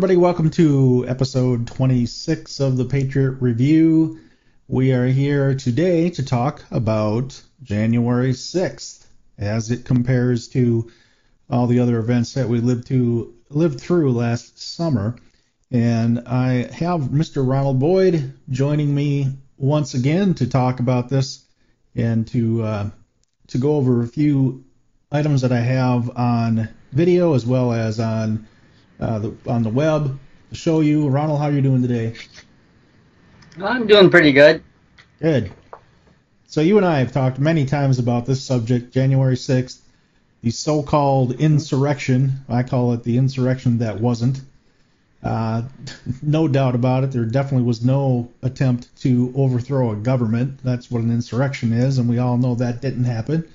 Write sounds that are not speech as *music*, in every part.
Everybody. Welcome to episode 26 of the Patriot Review. We are here today to talk about January 6th as it compares to all the other events that we lived to lived through last summer. And I have Mr. Ronald Boyd joining me once again to talk about this and to uh, to go over a few items that I have on video as well as on uh, the, on the web to show you. Ronald, how are you doing today? I'm doing pretty good. Good. So you and I have talked many times about this subject, January 6th, the so-called insurrection. I call it the insurrection that wasn't. Uh, *laughs* no doubt about it, there definitely was no attempt to overthrow a government. That's what an insurrection is, and we all know that didn't happen.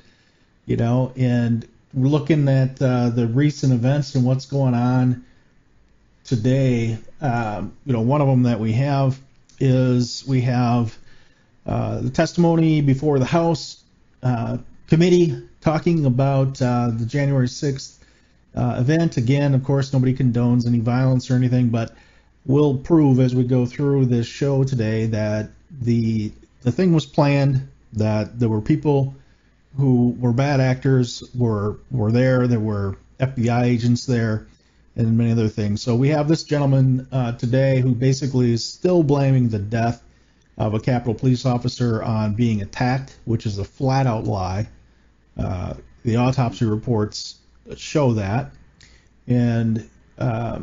You know, and looking at uh, the recent events and what's going on today, uh, you know, one of them that we have is we have uh, the testimony before the House uh, committee talking about uh, the January 6th uh, event. Again, of course, nobody condones any violence or anything, but we'll prove as we go through this show today that the the thing was planned, that there were people who were bad actors were were there. There were FBI agents there, and many other things. So we have this gentleman uh, today who basically is still blaming the death of a Capitol police officer on being attacked, which is a flat out lie. Uh, the autopsy reports show that. And uh,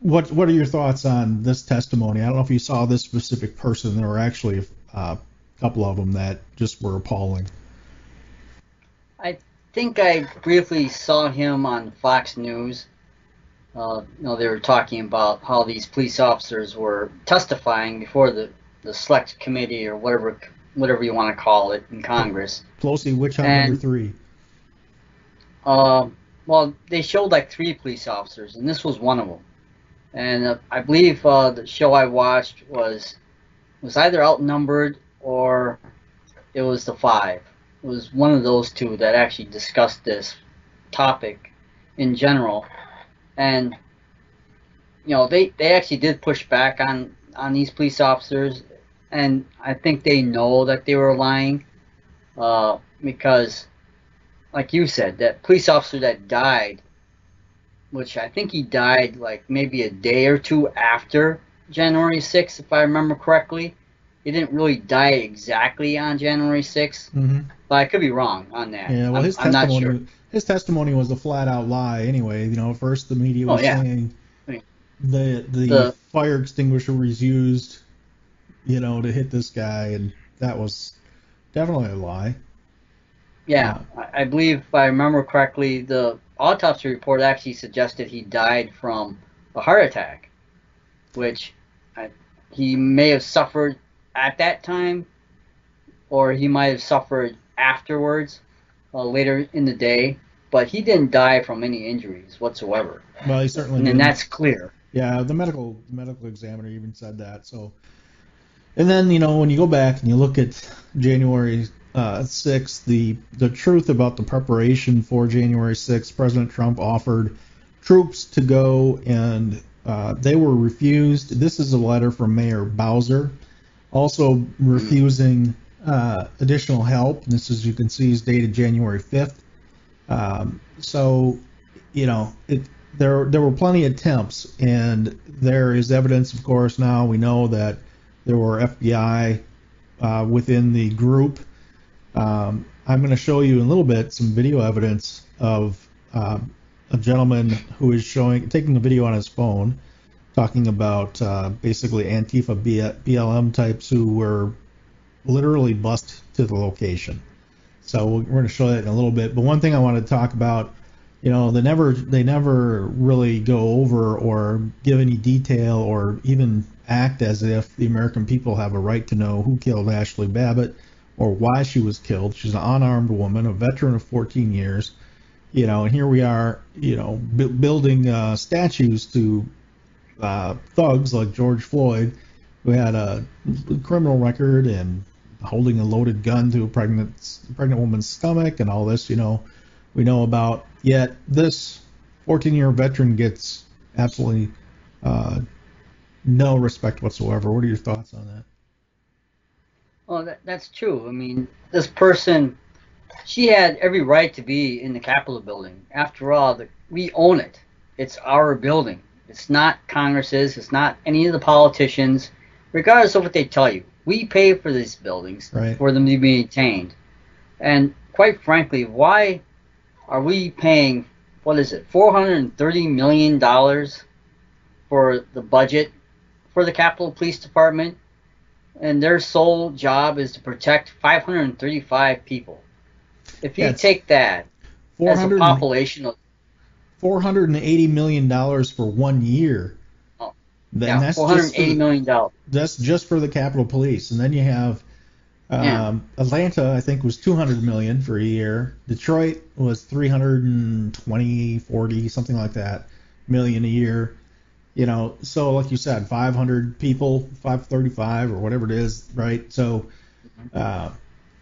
what what are your thoughts on this testimony? I don't know if you saw this specific person. There were actually uh, a couple of them that just were appalling. I think I briefly saw him on Fox News. Uh, you know, they were talking about how these police officers were testifying before the, the select committee or whatever whatever you want to call it in Congress. Pelosi, which on number three? Uh, well, they showed like three police officers, and this was one of them. And uh, I believe uh, the show I watched was was either outnumbered or it was the five. It was one of those two that actually discussed this topic in general, and you know they they actually did push back on on these police officers, and I think they know that they were lying, uh, because like you said, that police officer that died, which I think he died like maybe a day or two after January 6th, if I remember correctly. He didn't really die exactly on January 6th, mm-hmm. but I could be wrong on that. Yeah, well, I'm, testimony, I'm sure. His testimony was a flat out lie. Anyway, you know, first the media oh, was oh, yeah. saying the, the the fire extinguisher was used, you know, to hit this guy, and that was definitely a lie. Yeah, uh, I believe if I remember correctly, the autopsy report actually suggested he died from a heart attack, which I, he may have suffered at that time, or he might have suffered afterwards, uh, later in the day. But he didn't die from any injuries whatsoever. Well, he certainly. And, and that's clear. Yeah, the medical the medical examiner even said that. So, and then you know when you go back and you look at January uh, 6th, the the truth about the preparation for January 6th, President Trump offered troops to go and uh, they were refused. This is a letter from Mayor Bowser, also refusing uh, additional help. This, as you can see, is dated January 5th. Um, so, you know, it, there there were plenty of attempts, and there is evidence, of course. Now we know that there were FBI uh, within the group um, I'm going to show you in a little bit some video evidence of uh, a gentleman who is showing taking a video on his phone, talking about uh, basically Antifa BLM types who were literally bust to the location. So we're going to show that in a little bit. But one thing I want to talk about, you know, they never they never really go over or give any detail or even act as if the American people have a right to know who killed Ashli Babbitt or why she was killed. She's an unarmed woman, a veteran of 14 years. You know, and here we are, you know, b- building uh, statues to uh, thugs like George Floyd, who had a criminal record and holding a loaded gun to a pregnant pregnant woman's stomach and all this. You know, we know about. Yet this 14-year veteran gets absolutely uh, no respect whatsoever. What are your thoughts on that? Well, that, that's true. I mean, this person, she had every right to be in the Capitol building. After all, the, we own it. It's our building. It's not Congress's. It's not any of the politicians, regardless of what they tell you. We pay for these buildings Right. for them to be maintained. And quite frankly, why are we paying what is it, four hundred and thirty million dollars for the budget for the Capitol Police Department? And their sole job is to protect five hundred and thirty-five people. If you take that as a population of $480 million for one year. Then yeah, that's four hundred just for, million dollars. that's just for the Capitol Police, and then you have um, Yeah. Atlanta. I think was 200 million for a year. Detroit was 320, 40, something like that, million a year. You know, so like you said, 500 people, 535 or whatever it is, right? So, uh,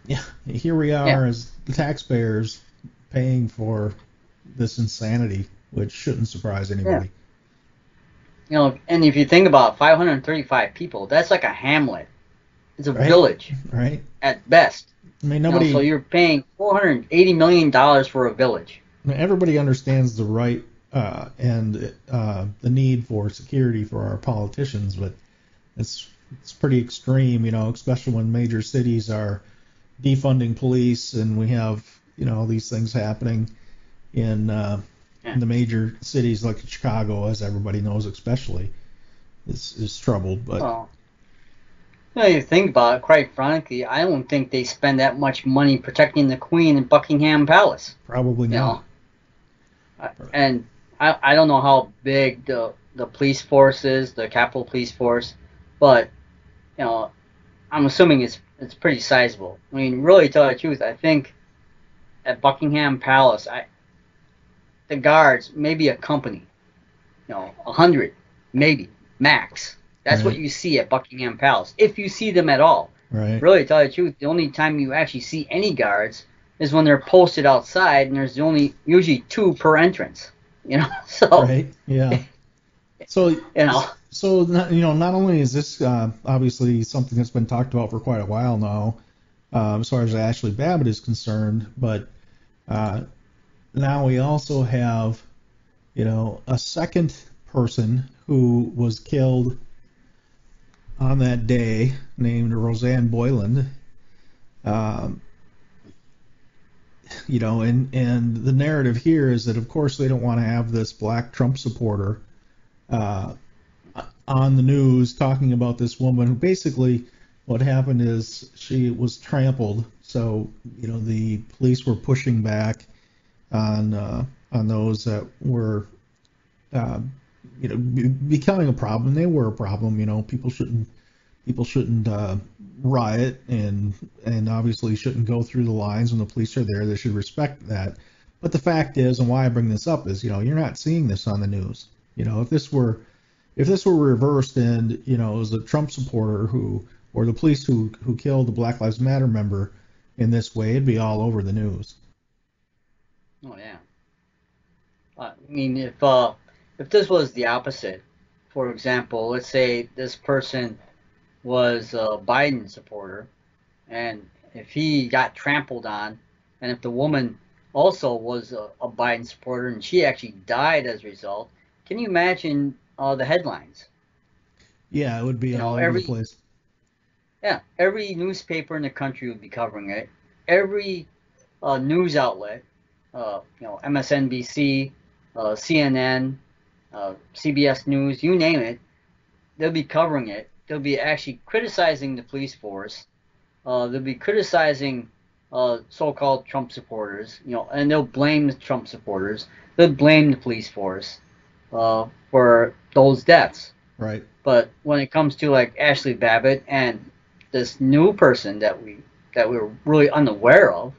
yeah, here we are Yeah. as the taxpayers paying for this insanity, which shouldn't surprise anybody. You know, and if you think about 535 people, that's like a hamlet. It's a Right. village Right? at best. I mean, You know, nobody. so you're paying 480 million dollars for a village. everybody understands the right uh, and uh, the need for security for our politicians, but it's it's pretty extreme, you know, especially when major cities are defunding police and we have you know all these things happening in uh, Yeah. in the major cities like Chicago, as everybody knows, especially is is troubled. But Well, you know, you think about it, quite frankly, I don't think they spend that much money protecting the Queen in Buckingham Palace. probably You not. know, uh, and I, I don't know how big the the police force is, the Capitol Police Force, but you know, I'm assuming it's it's pretty sizable. I mean, really, to tell the truth, I think at Buckingham Palace, I the guards maybe a company, you know, a hundred maybe max. That's what you see at Buckingham Palace, if you see them at all. Right. Really, to tell the truth, the only time you actually see any guards is when they're posted outside, and there's only usually two per entrance. You know, *laughs* so Right. Yeah. So *laughs* you know, So not, you know, not only is this uh, obviously something that's been talked about for quite a while now, um, as far as Ashli Babbitt is concerned, but uh, now we also have, you know, a second person who was killed on that day, named Rosanne Boyland. Um, you know, and and the narrative here is that of course they don't want to have this black Trump supporter. Uh, on the news talking about this woman who basically what happened is she was trampled. So you know the police were pushing back on uh, on those that were uh, you know be- becoming a problem. They were a problem. You know people shouldn't people shouldn't uh, riot and and obviously shouldn't go through the lines when the police are there. They should respect that. But the fact is, and why I bring this up is, you know, you're not seeing this on the news. You know, if this were if this were reversed and you know it was a Trump supporter who or the police who who killed the Black Lives Matter member in this way, it'd be all over the news. Oh yeah. I mean, if uh, if this was the opposite, for example, let's say this person was a Biden supporter, and if he got trampled on, and if the woman also was a, a Biden supporter and she actually died as a result, can you imagine uh, the headlines? Yeah, it would be You know, all every- over the place. Yeah, every newspaper in the country would be covering it. Every uh, news outlet, uh, you know, MSNBC, uh, CNN, uh, CBS News, you name it, they'll be covering it. They'll be actually criticizing the police force. Uh, they'll be criticizing uh, so-called Trump supporters, you know, and they'll blame the Trump supporters. They'll blame the police force uh, for those deaths. Right. But when it comes to like Ashli Babbitt and this new person that we that we were really unaware of,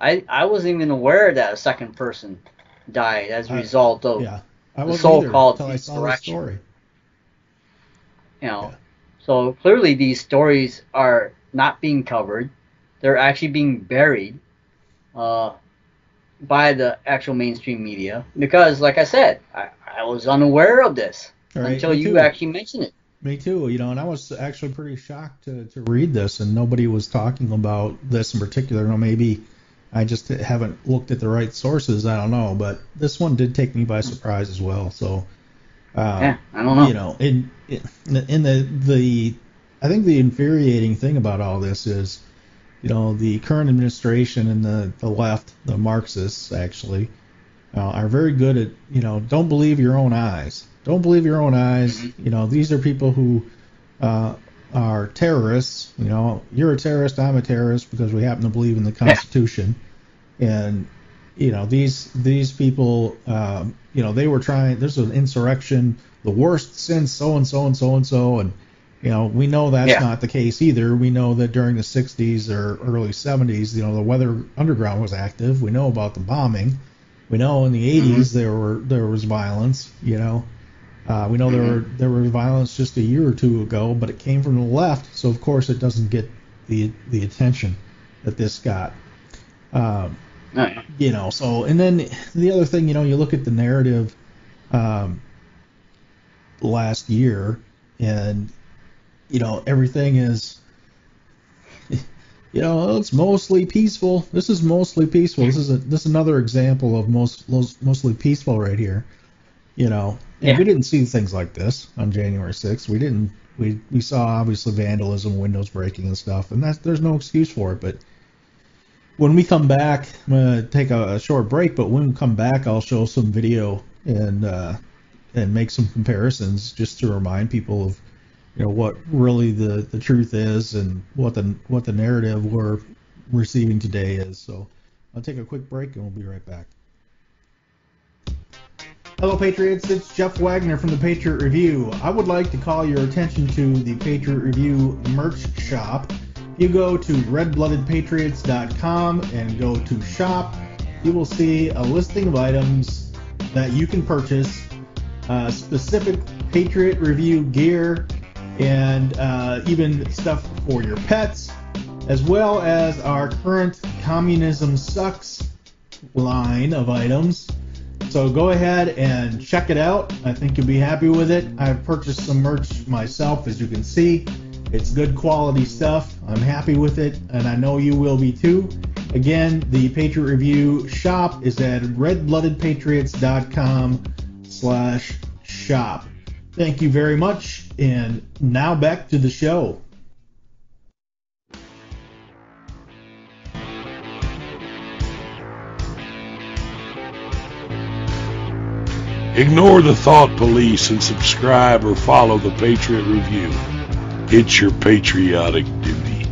I I wasn't even aware that a second person died as a result of Yeah. I the so-called either until I the insurrection. story. you know. Yeah. So clearly these stories are not being covered. They're actually being buried uh, by the actual mainstream media because, like I said, I, I was unaware of this. right, until you too. actually mentioned it. Me too. You know, and I was actually pretty shocked to, to read this, and nobody was talking about this in particular. You know, maybe I just haven't looked at the right sources. I don't know, but this one did take me by surprise as well. So, uh, yeah, I don't know. You know, in in the the I think the infuriating thing about all this is, you know, the current administration and the the left, the Marxists actually, uh, are very good at you know don't believe your own eyes don't believe your own eyes. Mm-hmm. You know, these are people who uh, are terrorists. You know, you're a terrorist, I'm a terrorist because we happen to believe in the Constitution. Yeah. And you know, these these people, um, you know, they were trying. There's an insurrection, the worst since so and so and so and so, and you know, we know that's yeah. not the case either. We know that during the 60s or early 70s, you know, the Weather Underground was active. We know about the bombing. We know in the 80s mm-hmm. there were there was violence. You know, uh, we know there were there were violence just a year or two ago, but it came from the left, so of course it doesn't get the the attention that this got. Um, You know, so and then the other thing, you know, you look at the narrative um, last year, and you know everything is, *laughs* you know, it's mostly peaceful. This is mostly peaceful. This is a this is another example of most mostly peaceful right here. You know, yeah. we didn't see things like this on January 6th. We didn't. We we saw obviously vandalism, windows breaking, and stuff, and that's there's no excuse for it. But when we come back, I'm gonna take a, a short break. But when we come back, I'll show some video and uh, and make some comparisons just to remind people of you know what really the the truth is and what the what the narrative we're receiving today is. So I'll take a quick break and we'll be right back. Hello, Patriots. It's Jeff Wagner from the Patriot Review. I would like to call your attention to the Patriot Review merch shop. If you go to redbloodedpatriots.com and go to shop, you will see a listing of items that you can purchase, uh, specific Patriot Review gear, and uh, even stuff for your pets, as well as our current Communism Sucks line of items so go ahead and check it out. I think you'll be happy with it. I've purchased some merch myself, as you can see. It's good quality stuff. I'm happy with it, and I know you will be too. Again, the Patriot Review shop is at redbloodedpatriots.com slash shop. Thank you very much, and now back to the show. Ignore the thought police and subscribe or follow the Patriot Review. It's your patriotic duty.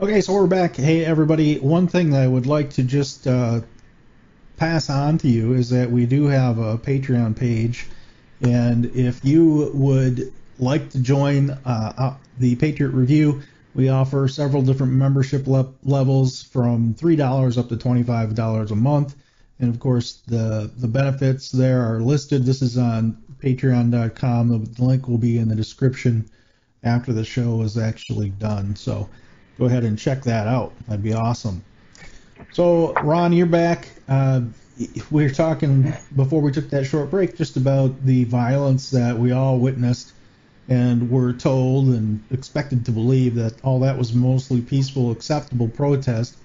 Okay, so we're back. Hey, everybody. One thing that I would like to just uh, pass on to you is that we do have a Patreon page, and if you would like to join uh, uh the Patriot Review, we offer several different membership le- levels from $3 up to $25 a month. And of course, the, the benefits there are listed. This is on patreon.com. The link will be in the description after the show is actually done. So go ahead and check that out. That'd be awesome. So, Ron, you're back. Uh, we were talking before we took that short break just about the violence that we all witnessed and were told and expected to believe that all that was mostly peaceful, acceptable protest,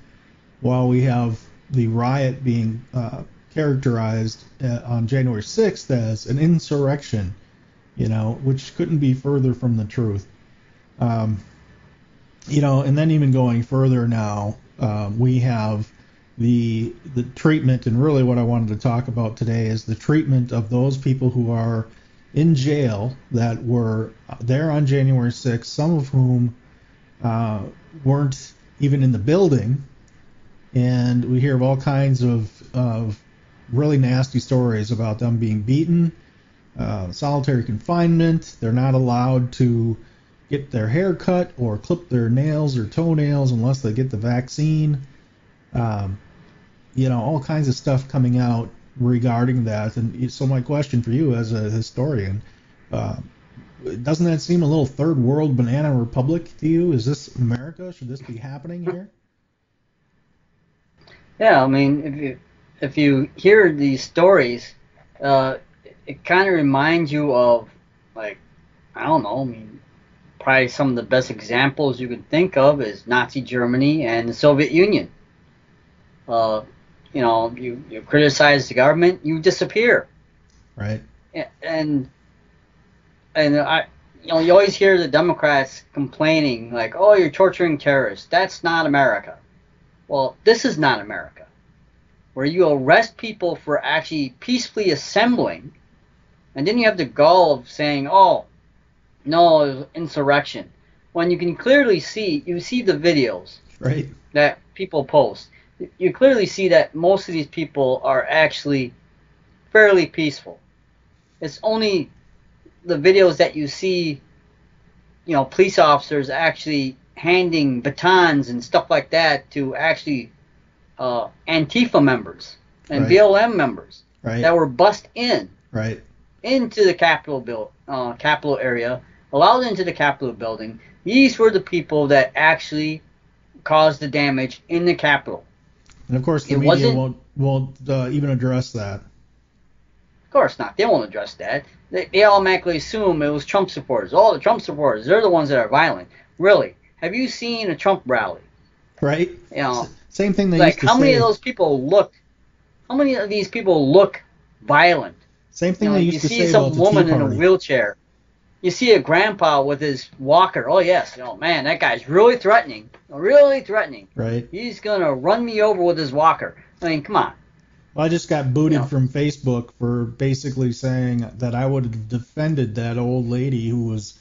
while we have the riot being uh, characterized uh, on January 6th as an insurrection, you know, which couldn't be further from the truth. Um, you know, and then even going further now, um, we have the the treatment, and really what I wanted to talk about today is the treatment of those people who are in jail that were there on January 6th, some of whom uh, weren't even in the building, and we hear of all kinds of of really nasty stories about them being beaten, uh, solitary confinement. They're not allowed to get their hair cut or clip their nails or toenails unless they get the vaccine. Um, you know, all kinds of stuff coming out regarding that. And so my question for you as a historian, Uh, doesn't that seem a little third world banana republic to you? Is this America? Should this be happening here? Yeah, I mean, if you if you hear these stories, uh, it kind of reminds you of like I don't know. I mean, probably some of the best examples you could think of is Nazi Germany and the Soviet Union. Uh, you know, you, you criticize the government, you disappear. Right. And and I, you know, you always hear the Democrats complaining like, "Oh, you're torturing terrorists." That's not America. Well, this is not America, where you arrest people for actually peacefully assembling, and then you have the gall of saying, "Oh, no, insurrection," when you can clearly see, you see the videos right. that people post. You clearly see that most of these people are actually fairly peaceful. It's only the videos that you see, you know, police officers actually handing batons and stuff like that to actually uh, Antifa members and Right. BLM members Right. that were bust in right. into the Capitol build, uh, Capitol area, allowed into the Capitol building. These were the people that actually caused the damage in the Capitol. And of course, the It media won't won't uh, even address that. Of course not. They won't address that. They, they automatically assume it was Trump supporters. All the Trump supporters, they're the ones that are violent. Really? Have you seen a Trump rally? Right. You know, Same thing they like used to how many say. of those people look? How many of these people look violent? Same thing You, know, they used to see say some about the woman in a wheelchair. You see a grandpa with his walker. Oh yes, oh man, that guy's really threatening. Really threatening. Right. He's gonna run me over with his walker. I mean, come on. Well, I just got booted Yeah. from Facebook for basically saying that I would have defended that old lady who was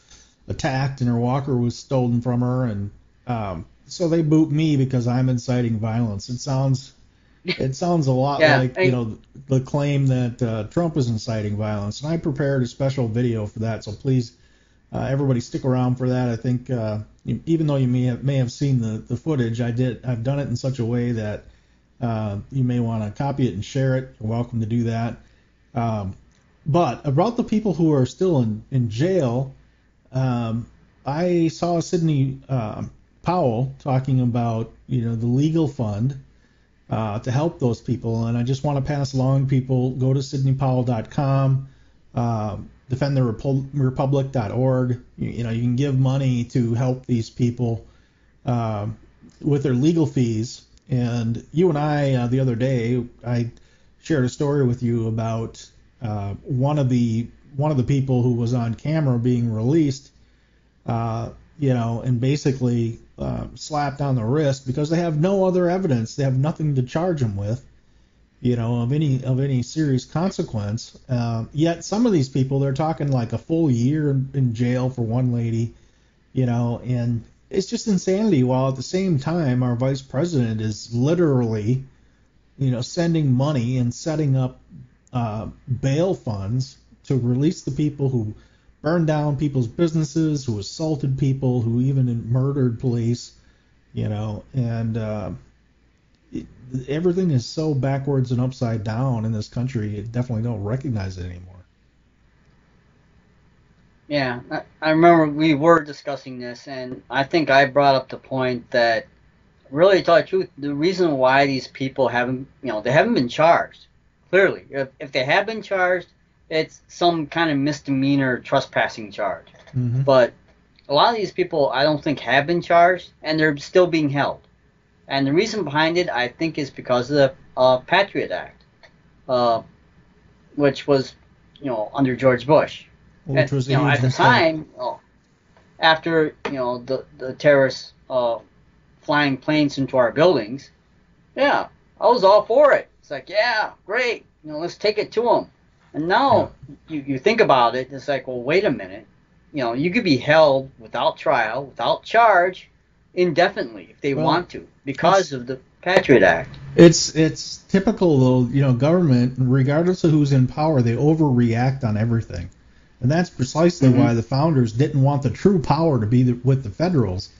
attacked and her walker was stolen from her, and um, so they boot me because I'm inciting violence. It sounds, *laughs* it sounds a lot Yeah, like I- you know the claim that uh, Trump is inciting violence, and I prepared a special video for that. So please, uh, everybody, stick around for that. I think uh, you- even though you may have may have seen the the footage, I did I've done it in such a way that uh, you may want to copy it and share it. You're welcome to do that. Um, but about the people who are still in, in jail, um, I saw Sidney uh, Powell talking about you know the legal fund uh, to help those people, and I just want to pass along people go to sidneypowell.com, uh, DefendTheRepublic.org. You, you know you can give money to help these people um with their legal fees. And you and I, uh, the other day, I shared a story with you about uh, one of the one of the people who was on camera being released, uh, you know, and basically uh, slapped on the wrist because they have no other evidence. They have nothing to charge him with, you know, of any of any serious consequence. Uh, yet some of these people, they're talking like a full year in, in jail for one lady, you know, and it's just insanity. While at the same time, our vice president is literally, you know, sending money and setting up uh, bail funds to release the people who burned down people's businesses, who assaulted people, who even murdered police, you know, and uh, it, everything is so backwards and upside down in this country. You definitely don't recognize it anymore. Yeah, I, I remember we were discussing this, and I think I brought up the point that, really, to tell the truth, the reason why these people haven't, you know, they haven't been charged. Clearly, if, if they have been charged, it's some kind of misdemeanor trespassing charge. Mm-hmm. But a lot of these people, I don't think, have been charged, and they're still being held. And the reason behind it, I think, is because of the uh, Patriot Act, uh, which was, you know, under George Bush Which at, you know, at the time, oh, after you know the the terrorists uh, flying planes into our buildings, yeah, I was all for it. It's like, yeah, great, you know, let's take it to them. And now you you think about it, it's like, well, wait a minute, you know, you could be held without trial, without charge, indefinitely if they Well, want to, because of the Patriot Act. It's it's typical though, you know, government, regardless of who's in power, they overreact on everything, and that's precisely Mhm. why the founders didn't want the true power to be the, with the Federals.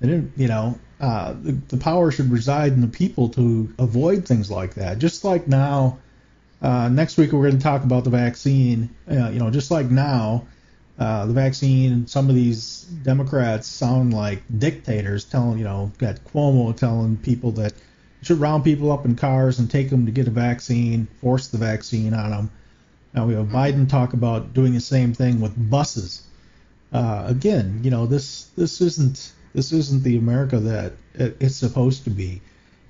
They didn't, you know, uh, the, the power should reside in the people to avoid things like that. Just like now, uh, next week we're going to talk about the vaccine. Uh, you know, just like now, uh, the vaccine. Some of these Democrats sound like dictators, telling you know, got Cuomo telling people that you should round people up in cars and take them to get a vaccine, force the vaccine on them. Now we have Biden talk about doing the same thing with buses. Uh, again, you know, this this isn't this isn't the America that it's supposed to be.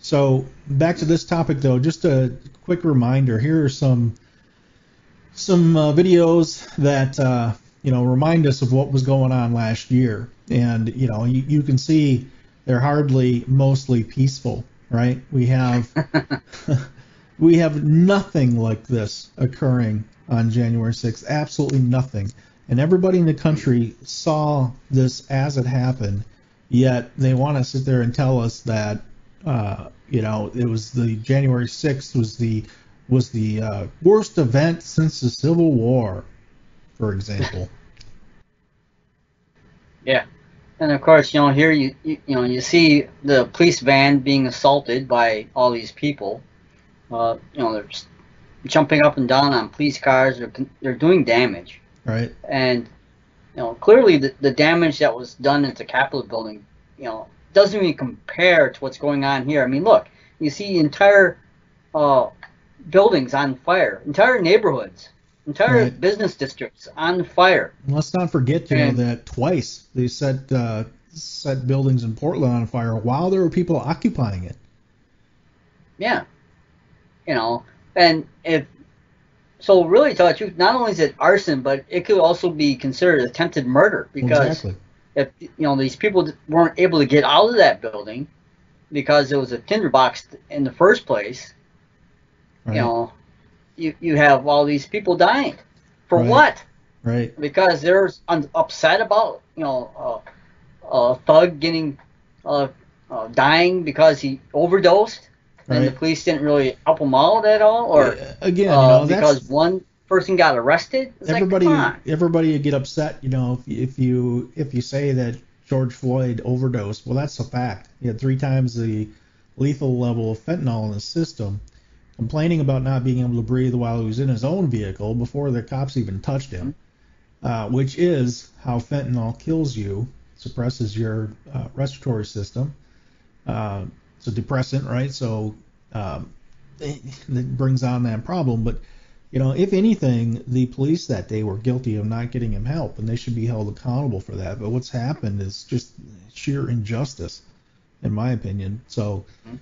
So back to this topic though, just a quick reminder. Here are some some uh, videos that uh, you know remind us of what was going on last year, and you know you, you can see they're hardly mostly peaceful, right? We have *laughs* we have nothing like this occurring on January 6th, absolutely nothing, and everybody in the country saw this as it happened. Yet they want to sit there and tell us that uh, you know it was the January 6th was the was the uh, worst event since the Civil War, for example. *laughs* yeah, and of course, you know, here you, you you know you see the police van being assaulted by all these people. Uh, you know, they're jumping up and down on police cars. They're they're doing damage. Right. And you know, clearly the, the damage that was done at the Capitol building, you know, doesn't even compare to what's going on here. I mean, look, you see entire uh, buildings on fire, entire neighborhoods, entire right. business districts on fire. let's not forget, you and, know, that twice they set uh, set buildings in Portland on fire while there were people occupying it. Yeah, you know, and if so, really, to tell the truth, not only is it arson, but it could also be considered attempted murder because exactly. If you know these people weren't able to get out of that building because it was a tinderbox in the first place Right. You know, you you have all these people dying for right. what? Right. Because they're upset about you know uh, a thug getting uh, uh, dying because he overdosed, right. and the police didn't really help him out at all, or yeah, again, you know, uh, because one person got arrested. It's everybody, like, everybody would get upset. You know, if, if you if you say that George Floyd overdosed, well, that's a fact. He had three times the lethal level of fentanyl in his system complaining about not being able to breathe while he was in his own vehicle before the cops even touched him, uh, which is how fentanyl kills you, suppresses your uh, respiratory system. Uh, it's a depressant, right? So um, it, it brings on that problem. But you know, if anything, the police that day were guilty of not getting him help, and they should be held accountable for that. But what's happened is just sheer injustice, in my opinion. So, mm-hmm.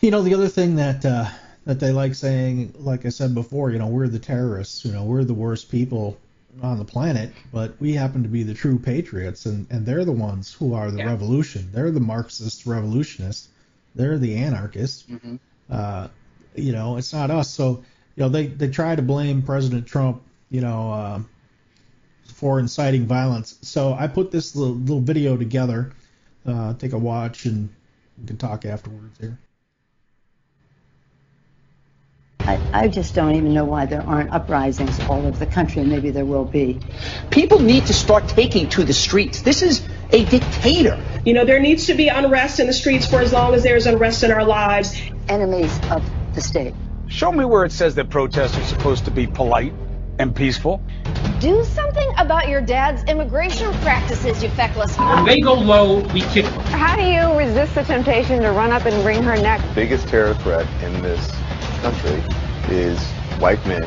you know, the other thing that uh, that they like saying, like I said before, you know, we're the terrorists, you know, we're the worst people on the planet, but we happen to be the true patriots, and, and they're the ones who are the yeah. revolution. They're the Marxist revolutionists. They're the anarchists. Mm-hmm. Uh, you know, it's not us. So, you know, they, they try to blame President Trump, you know, uh, for inciting violence. So I put this little, little video together. Uh, take a watch, and we can talk afterwards here. I, I just don't even know why there aren't uprisings all over the country, and maybe there will be. People need to start taking to the streets. This is a dictator. You know, there needs to be unrest in the streets for as long as there's unrest in our lives. Enemies of the state. Show me where it says that protests are supposed to be polite and peaceful. Do something about your dad's immigration practices, you feckless. When they go low, we kick them. How do you resist the temptation to run up and wring her neck? Biggest terror threat in this country is white men,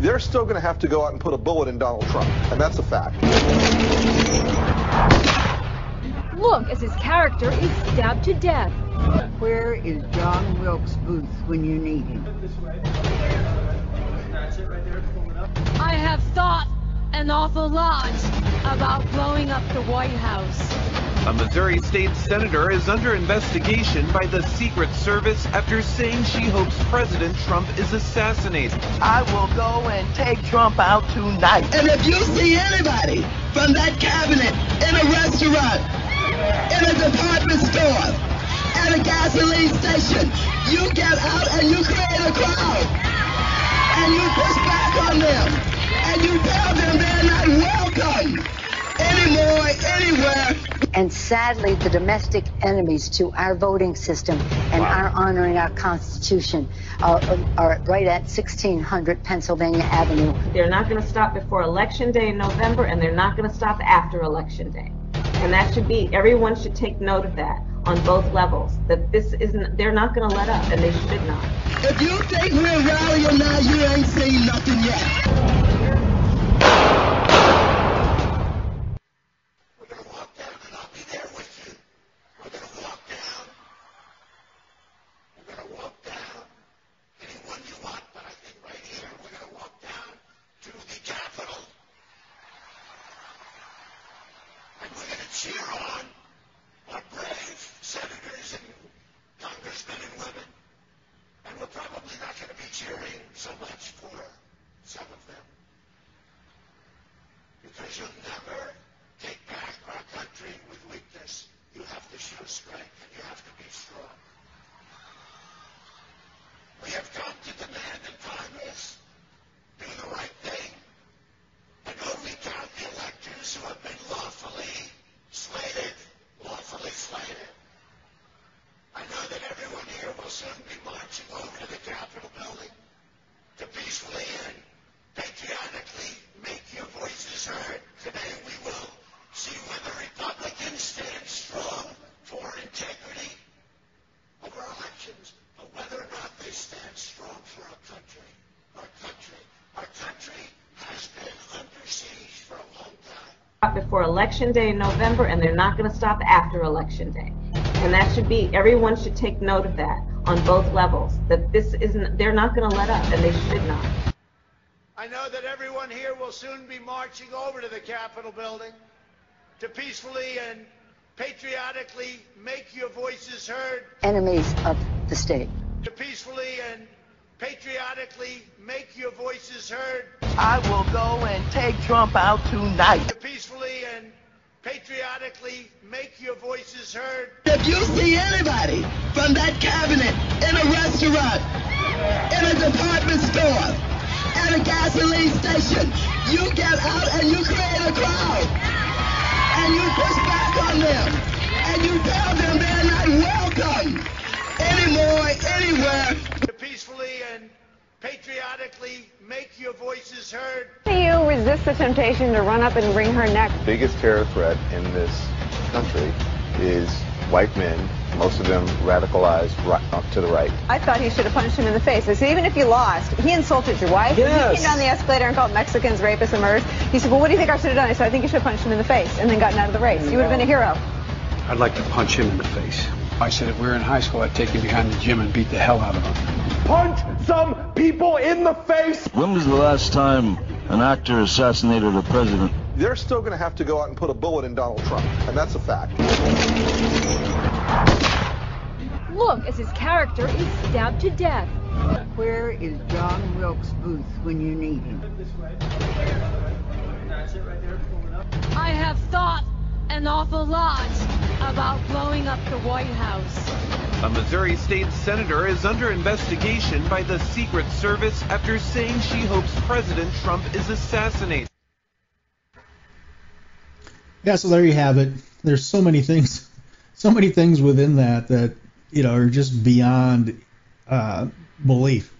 They're still going to have to go out and put a bullet in Donald Trump, and that's a fact. Look, as his character is stabbed to death. Where is John Wilkes Booth when you need him? I have thought an awful lot about blowing up the White House. A Missouri state senator is under investigation by the Secret Service after saying she hopes President Trump is assassinated. I will go and take Trump out tonight. And if you see anybody from that cabinet in a restaurant, in a department store, at a gasoline station. You get out and you create a crowd. And you push back on them. And you tell them they're not welcome anymore, anywhere. And sadly, the domestic enemies to our voting system and our honoring our Constitution uh, are right at 1600 Pennsylvania Avenue. They're not going to stop before Election Day in November, and they're not going to stop after Election Day. And that should be, everyone should take note of that on both levels. That this isn't, they're not going to let up, and they should not. If you think we're rallying now, you ain't seen nothing yet. cheer on our brave senators and congressmen and women. And we're probably not going to be cheering so much for some of them. Because you'll never take back our country with weakness. You have to show strength and you have to be strong. We have come to demand in Congress do the right thing and only count the electors who have been lawfully slated, lawfully slated. I know that everyone here will soon be marching over to the Capitol building to peacefully and patriotically make your voices heard. Today we will see whether Republicans stand strong for integrity over elections, but whether or not they stand strong for our country. Our country, our country has been under siege for a long time. Stop before Election Day in November, and they're not going to stop after Election Day. And that should be, everyone should take note of that on both levels. That this isn't, they're not going to let up, and they should not. I know that everyone here will soon be marching over to the Capitol building to peacefully and patriotically make your voices heard, Enemies of the state. to peacefully and patriotically make your voices heard, I will go and take Trump out tonight. To peacefully and patriotically make your voices heard. If you see anybody from that cabinet in a restaurant, in a department store, at a gasoline station, you get out and you create a crowd. And you push back on them. And you tell them they're not welcome anymore, anywhere. Peacefully and patriotically make your voices heard. Do you resist the temptation to run up and wring her neck? The biggest terror threat in this country is white men, most of them radicalized right, up to the right. I thought he should have punched him in the face. I said, even if you lost, he insulted your wife. Yes. He came down the escalator and called Mexicans rapists and murderers. He said, well, what do you think I should have done? I said, I think you should have punched him in the face and then gotten out of the race. You would have been a hero. I'd like to punch him in the face. I said if we were in high school, I'd take him behind the gym and beat the hell out of him. Punch some people in the face. When was the last time an actor assassinated a president? They're still going to have to go out and put a bullet in Donald Trump, and that's a fact. Look as his character is stabbed to death. Where is John Wilkes Booth when you need him? I have thought an awful lot about blowing up the White House. A Missouri state senator is under investigation by the Secret Service after saying she hopes President Trump is assassinated. Yeah, so there you have it. There's so many things, so many things within that that you know are just beyond uh, belief.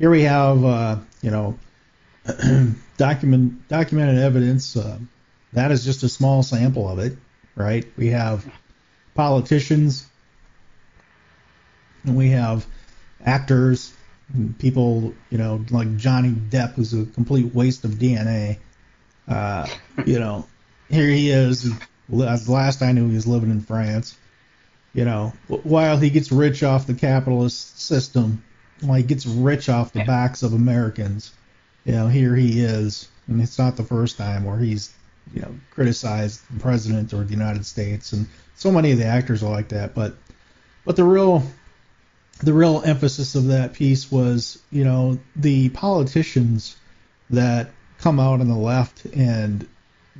Here we have uh, you know *clears throat* document documented evidence. Uh, that is just a small sample of it, right? We have politicians, and we have actors, people, you know, like Johnny Depp, who's a complete waste of DNA. Uh, you know, here he is. As last I knew, he was living in France. You know, while he gets rich off the capitalist system, while he gets rich off the backs of Americans, you know, here he is, and it's not the first time where he's, you know, criticized the president or the United States, and so many of the actors are like that. But, but the real, the real emphasis of that piece was, you know, the politicians that come out on the left and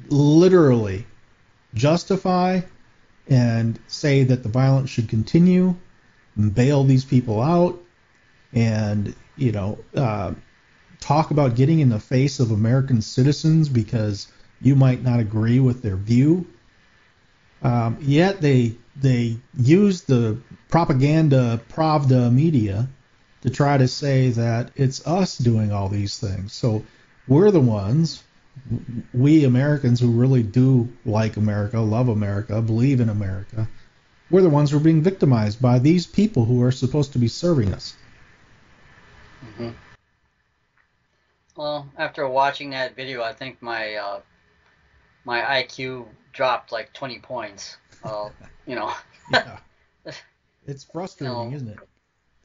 literally justify and say that the violence should continue, and bail these people out, and you know uh, talk about getting in the face of American citizens because you might not agree with their view. Um, yet they they use the propaganda Pravda media to try to say that it's us doing all these things. So we're the ones, we Americans who really do like America, love America, believe in America, we're the ones who are being victimized by these people who are supposed to be serving us. hmm Well, after watching that video, I think my uh, my IQ dropped like 20 points. Uh, *laughs* you know. yeah. *laughs* It's frustrating, No. isn't it?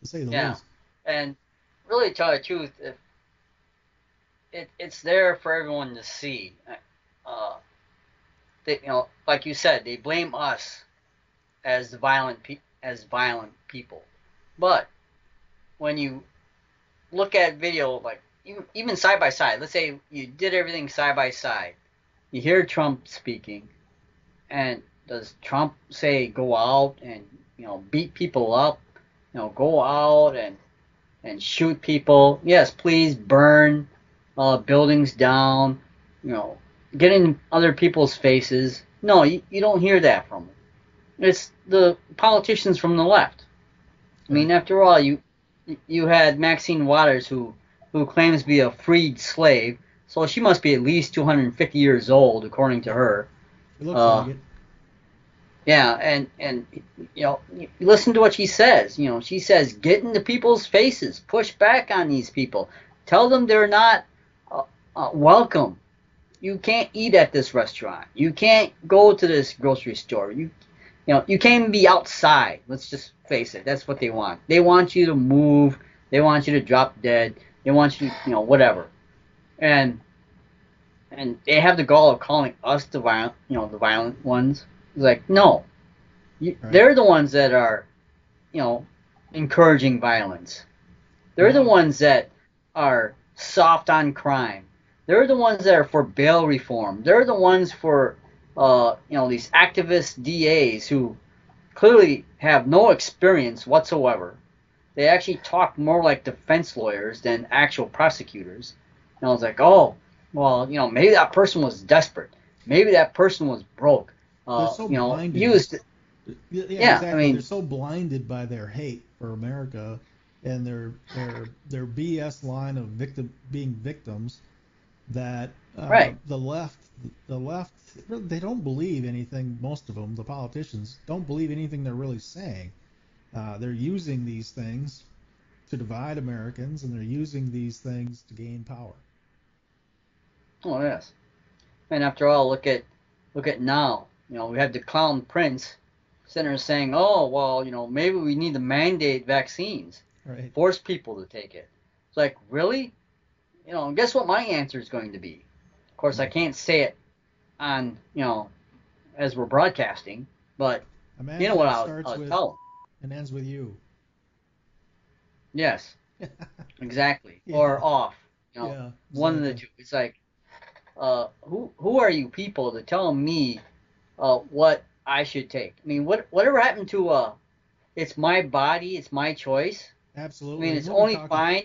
To say the Yeah. least. And really, tell the truth, if it it's there for everyone to see. Uh, they, you know, like you said, they blame us as violent pe- as violent people, but when you look at video, like even side by side, let's say you did everything side by side, you hear Trump speaking, and does Trump say go out and you know beat people up, you know go out and and shoot people? Yes, please burn uh, buildings down, you know, get in other people's faces. No, you, you don't hear that from them. It's the politicians from the left. I mean, after all, you you had Maxine Waters who who claims to be a freed slave, so she must be at least 250 years old according to her. It looks Uh, like it. Yeah, and and you know, listen to what she says. You know, she says, get into people's faces, push back on these people, tell them they're not uh, uh, welcome. You can't eat at this restaurant. You can't go to this grocery store. You, you know, you can't even be outside. Let's just face it. That's what they want. They want you to move. They want you to drop dead. They want you, to, you know, whatever. And and they have the gall of calling us the violent, you know, the violent ones. It's like, no, you, they're the ones that are, you know, encouraging violence. They're the ones that are soft on crime. They're the ones that are for bail reform. They're the ones for, uh, you know, these activist DAs who clearly have no experience whatsoever. They actually talk more like defense lawyers than actual prosecutors. And I was like, oh, well, you know, maybe that person was desperate. Maybe that person was broke. Uh, They're so you know, blinded. used. Yeah, yeah, Yeah, I mean- they're so blinded by their hate for America and their their their BS line of victim being victims that uh, Right. the left the left they don't believe anything. Most of them, the politicians, don't believe anything they're really saying. Uh, they're using these things to divide Americans, and they're using these things to gain power. Oh yes. And after all, look at look at now. You know, we have the clown prince sitting there saying, "Oh, well, you know, maybe we need to mandate vaccines, Right. force people to take it." It's like, really? You know, guess what my answer is going to be? Of course, I can't say it on, you know, as we're broadcasting, but you know what I'll, I'll with tell 'em. and ends with you. Yes, *laughs* exactly. Yeah. Or off. You know, Yeah, one of the two. It's like, uh, who who are you people to tell me uh, what I should take? I mean, what whatever happened to uh, it's my body, it's my choice. Absolutely. I mean, it's We'll only talking- fine.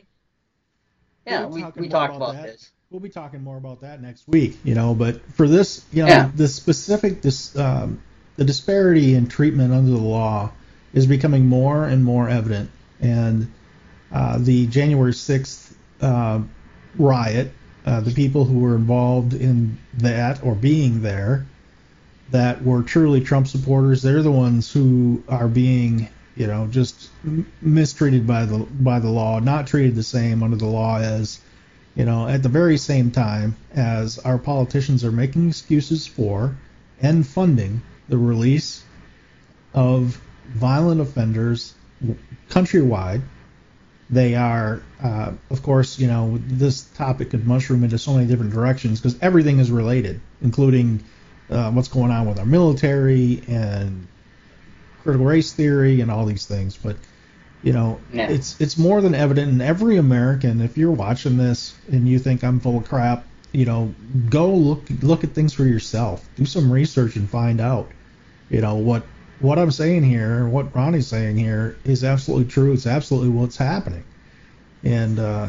Yeah, We'll we, we talked about about this. We'll be talking more about that next week, you know. But for this, you know, Yeah. the specific this um, the disparity in treatment under the law is becoming more and more evident, and uh, the January 6th uh, riot, uh, the people who were involved in that or being there, that were truly Trump supporters, they're the ones who are being, you know, just mistreated by the by the law, not treated the same under the law as, you know, at the very same time as our politicians are making excuses for and funding the release of violent offenders countrywide. They are, uh, of course, you know, this topic could mushroom into so many different directions because everything is related, including uh, what's going on with our military and critical race theory and all these things. But you know, it's it's more than evident, and every American, if you're watching this and you think I'm full of crap, you know, go look look at things for yourself. Do some research and find out, you know, what what I'm saying here, what Ronnie's saying here, is absolutely true. It's absolutely what's happening. And uh,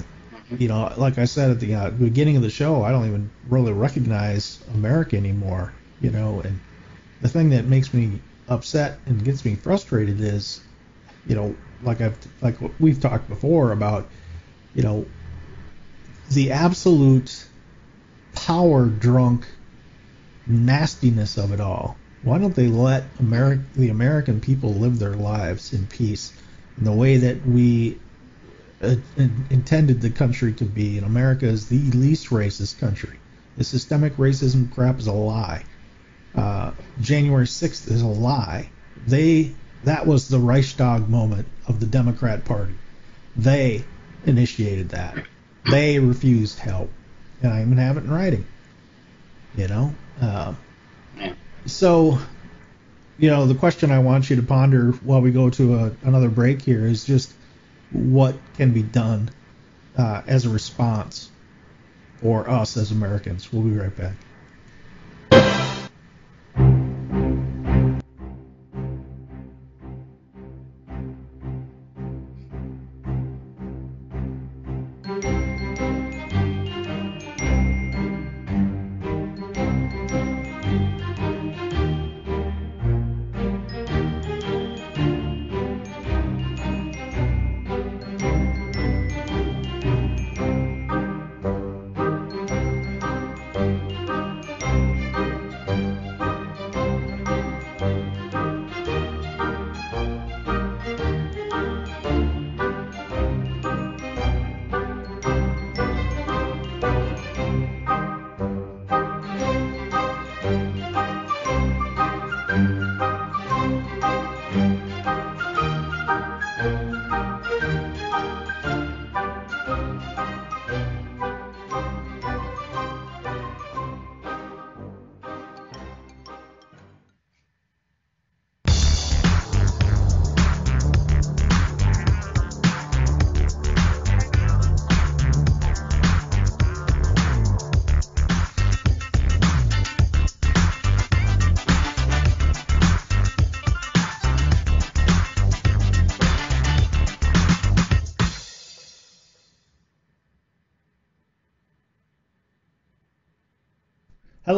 you know, like I said at the uh, beginning of the show, I don't even really recognize America anymore. You know, and the thing that makes me upset and gets me frustrated is, you know, like I've like we've talked before about, you know, the absolute power drunk nastiness of it all. Why don't they let the American people live their lives in peace in the way that we uh, in- intended the country to be? And America is the least racist country. The systemic racism crap is a lie. Uh, January 6th is a lie. They that was the Reichstag moment of the Democrat Party. They initiated that. They refused help, and I even have it in writing. You know, uh, so you know the question I want you to ponder while we go to a, another break here is just what can be done uh, as a response for us as Americans. We'll be right back.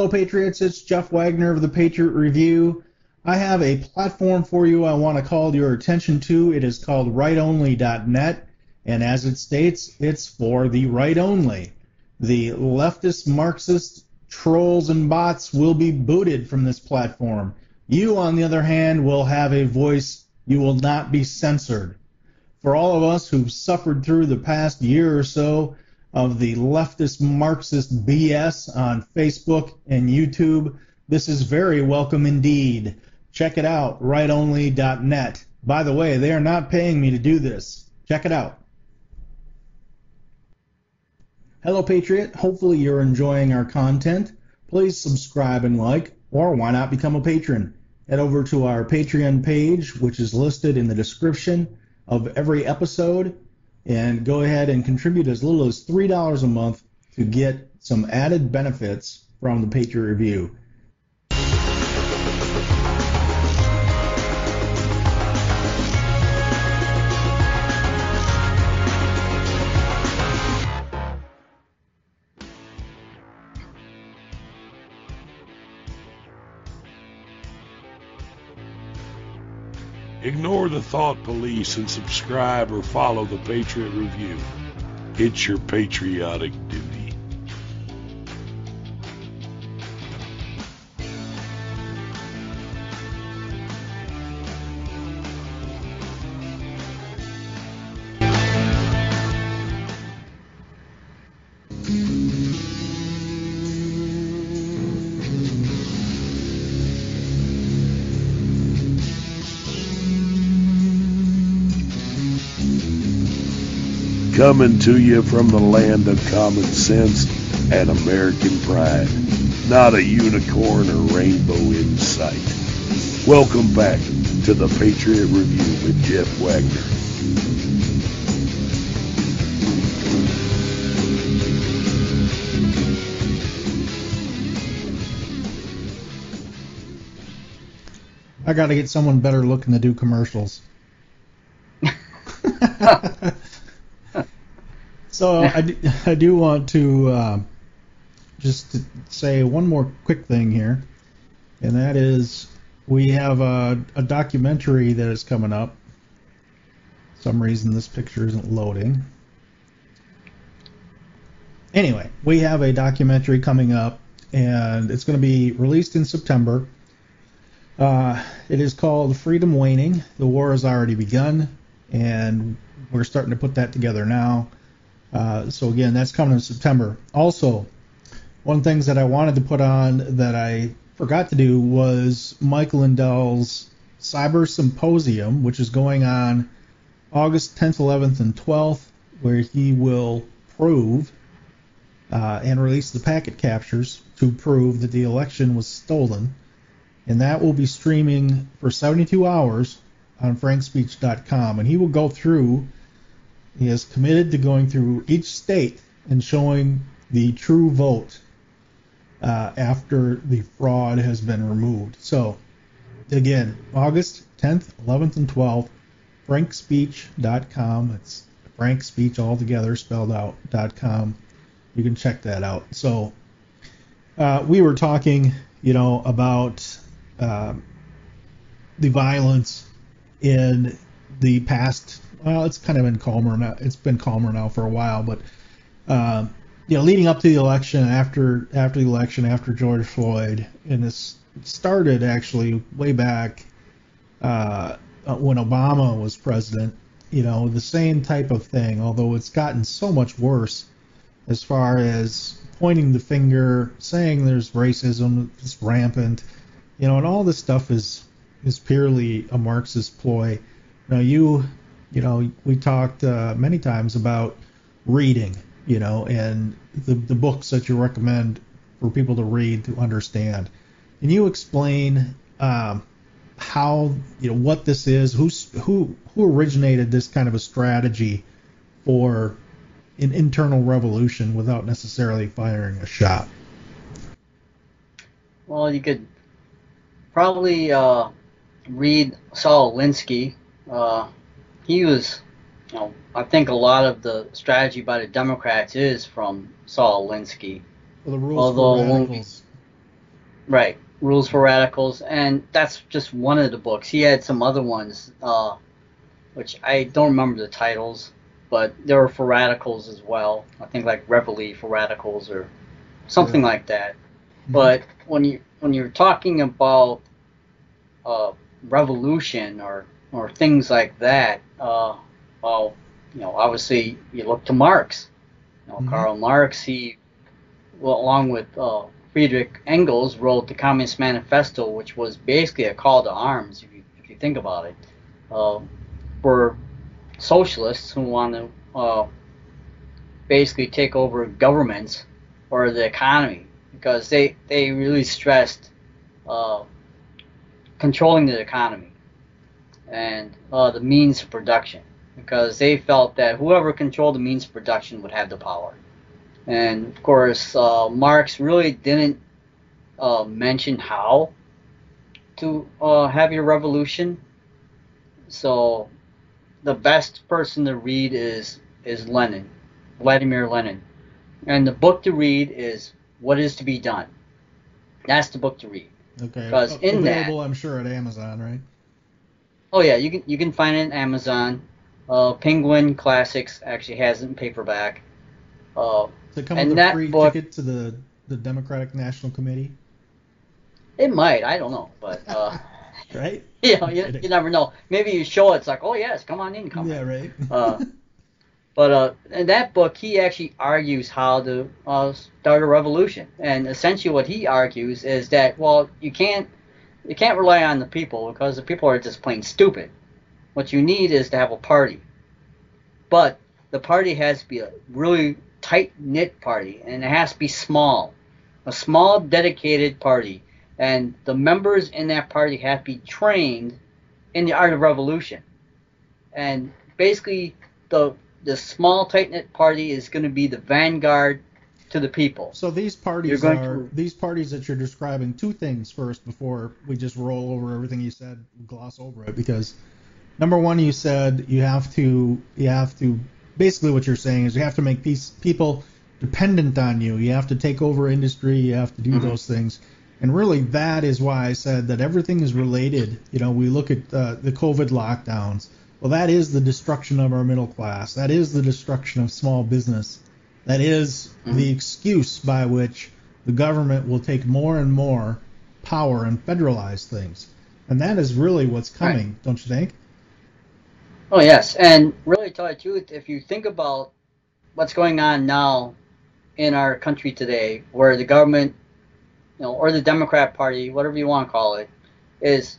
Patriots. It's Jeff Wagner of the Patriot Review. I have a platform for you I want to call your attention to. It is called rightonly.net, and as it states, it's for the right only. The leftist Marxist trolls and bots will be booted from this platform. You, on the other hand, will have a voice. You will not be censored. For all of us who've suffered through the past year or so, of the leftist Marxist BS on Facebook and YouTube. This is very welcome indeed. Check it out, rightonly.net. By the way, they are not paying me to do this. Check it out. Hello, Patriot. Hopefully, you're enjoying our content. Please subscribe and like, or why not become a patron? Head over to our Patreon page, which is listed in the description of every episode and go ahead and contribute as little as $3 a month to get some added benefits from the Patriot Review. Ignore the thought police and subscribe or follow the Patriot Review. It's your patriotic duty. Coming to you from the land of common sense and American pride. Not a unicorn or rainbow in sight. Welcome back to the Patriot Review with Jeff Wagner. I got to get someone better looking to do commercials. *laughs* *laughs* so I do, *laughs* I do want to uh, just to say one more quick thing here, and that is we have a, a documentary that is coming up. some reason this picture isn't loading. Anyway, we have a documentary coming up, and it's going to be released in September. Uh, it is called Freedom Waning. The war has already begun, and we're starting to put that together now. Uh, so again, that's coming in September. Also, one of the things that I wanted to put on that I forgot to do was Mike Lindell's Cyber Symposium, which is going on August 10th, 11th, and 12th, where he will prove uh, and release the packet captures to prove that the election was stolen. And that will be streaming for 72 hours on frankspeech.com. And he will go through, he is committed to going through each state and showing the true vote uh, after the fraud has been removed. So, again, August 10th, 11th, and 12th, frankspeech.com. It's Frank Speech all together spelled out .com. You can check that out. So, uh, we were talking, you know, about uh, the violence in the past. Well, it's kind of been calmer now. It's been calmer now for a while, but uh, you know, leading up to the election, after after the election, after George Floyd, and this started actually way back uh, when Obama was president. You know, the same type of thing, although it's gotten so much worse as far as pointing the finger, saying there's racism, it's rampant, you know, and all this stuff is is purely a Marxist ploy. Now you, you know, we talked uh, many times about reading, you know, and the the books that you recommend for people to read to understand. Can you explain um, how you know what this is? Who's who who originated this kind of a strategy for an internal revolution without necessarily firing a shot? Well, you could probably uh, read Saul Alinsky. Uh, he was, you know, I think a lot of the strategy by the Democrats is from Saul Alinsky. Well, the rules Although for we- radicals. Right, Rules for Radicals, and that's just one of the books. He had some other ones, uh, which I don't remember the titles, but they were for radicals as well. I think like Reveille for radicals or something like that. But when you when you're talking about uh, revolution or or things like that, uh, well, you know, obviously you look to Marx. You know, Mhm. Karl Marx, he, well, along with uh, Friedrich Engels, wrote the Communist Manifesto, which was basically a call to arms, if you, if you think about it, uh, for socialists who want to uh, basically take over governments or the economy, because they, they really stressed uh, controlling the economy and uh, the means of production because they felt that whoever controlled the means of production would have the power. And of course, uh, Marx really didn't uh, mention how to uh, have your revolution. So the best person to read is is Lenin, Vladimir Lenin, and the book to read is What Is to Be Done. That's the book to read. Okay. Because in that- available, I'm sure, at Amazon, right? Oh yeah, you can you can find it on Amazon. Uh, Penguin Classics actually has it in paperback. Uh, Does it come and with a that free book, ticket to the the Democratic National Committee? it might, I don't know, but uh, *laughs* *laughs* Right? you know, you, you never know. Maybe you show it, it's like, oh yes, come on in, come Yeah, right. uh, *laughs* but uh, in that book, he actually argues how to uh, start a revolution, and essentially what he argues is that well, you can't you can't rely on the people because the people are just plain stupid. What you need is to have a party, but the party has to be a really tight knit party, and it has to be small, a small dedicated party, and the members in that party have to be trained in the art of revolution. And basically the the small tight knit party is going to be the vanguard to the people. So these parties are to- these parties that you're describing. Two things first before we just roll over everything you said, gloss over it. Because number one, you said you have to you have to basically what you're saying is you have to make peace, people dependent on you. You have to take over industry. You have to do Mm-hmm. those things. And really, that is why I said that everything is related. You know, we look at uh, the COVID lockdowns. Well, that is the destruction of our middle class. That is the destruction of small business. That is mm-hmm. the excuse by which the government will take more and more power and federalize things. And that is really what's coming, don't you think? Oh yes, and really, to tell the truth, if you think about what's going on now in our country today, where the government, you know, or the Democrat Party, whatever you want to call it, is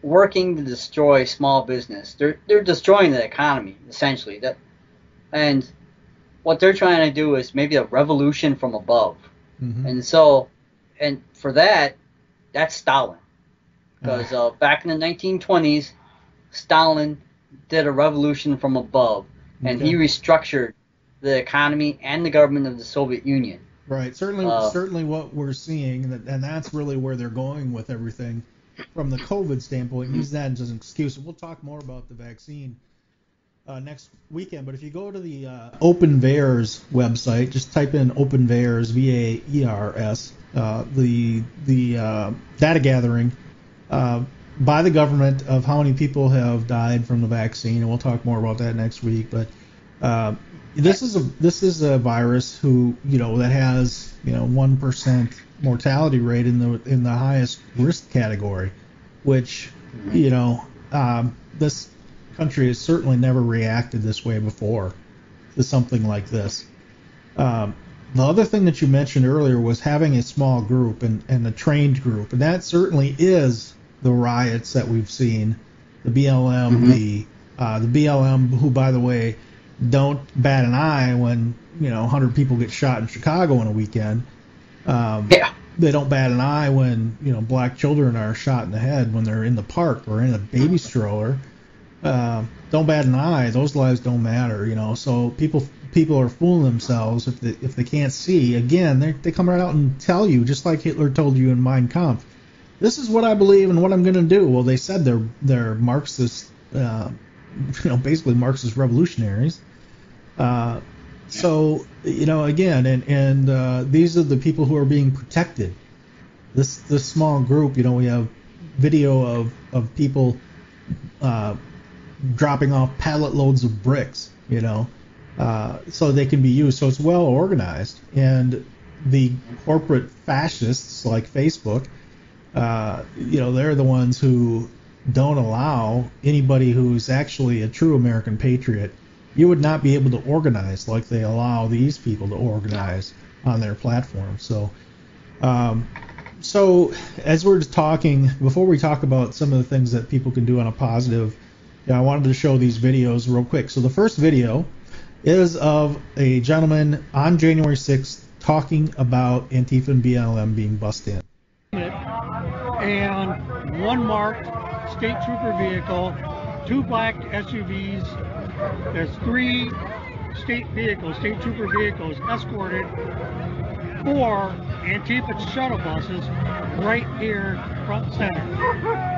working to destroy small business. They're they're destroying the economy essentially. That, and what they're trying to do is maybe a revolution from above. Mm-hmm. And so, and for that, that's Stalin. Because uh, back in the 1920s, Stalin did a revolution from above, and he restructured the economy and the government of the Soviet Union. Right. Certainly, Uh, certainly what we're seeing, and that's really where they're going with everything from the COVID standpoint. Use that as an excuse. We'll talk more about the vaccine uh, next weekend. But if you go to the uh, Open VAERS website, just type in Open VAERS, V-A-E-R-S, uh, the the uh, data gathering uh, by the government of how many people have died from the vaccine, and we'll talk more about that next week. But uh, this is a this is a virus who you know that has you know one percent mortality rate in the in the highest risk category, which you know um, this country has certainly never reacted this way before to something like this. Um, the other thing that you mentioned earlier was having a small group and, and a trained group, and that certainly is the riots that we've seen, the BLM, the uh, the BLM, who by the way don't bat an eye when you know 100 people get shot in Chicago in a weekend. Um, yeah. They don't bat an eye when you know black children are shot in the head when they're in the park or in a baby stroller. Uh, don't bat an eye. Those lives don't matter, you know. So people people are fooling themselves if they if they can't see. Again, they they come right out and tell you, just like Hitler told you in Mein Kampf. This is what I believe and what I'm going to do. Well, they said they're they're Marxist, uh, *laughs* you know, basically Marxist revolutionaries. Uh, so you know, again, and and uh, these are the people who are being protected. This this small group, you know, we have video of of people uh, dropping off pallet loads of bricks, you know, uh, so they can be used. So it's well organized, and the corporate fascists like Facebook, uh, you know, they're the ones who don't allow anybody who's actually a true American patriot. You would not be able to organize like they allow these people to organize on their platform. So, um, so as we're talking, before we talk about some of the things that people can do on a positive, yeah, I wanted to show these videos real quick. So the first video is of a gentleman on January 6th talking about Antifa and BLM being bussed in. and one marked state trooper vehicle, two black SUVs. There's three state vehicles, state trooper vehicles escorted four Antifa shuttle buses right here front center.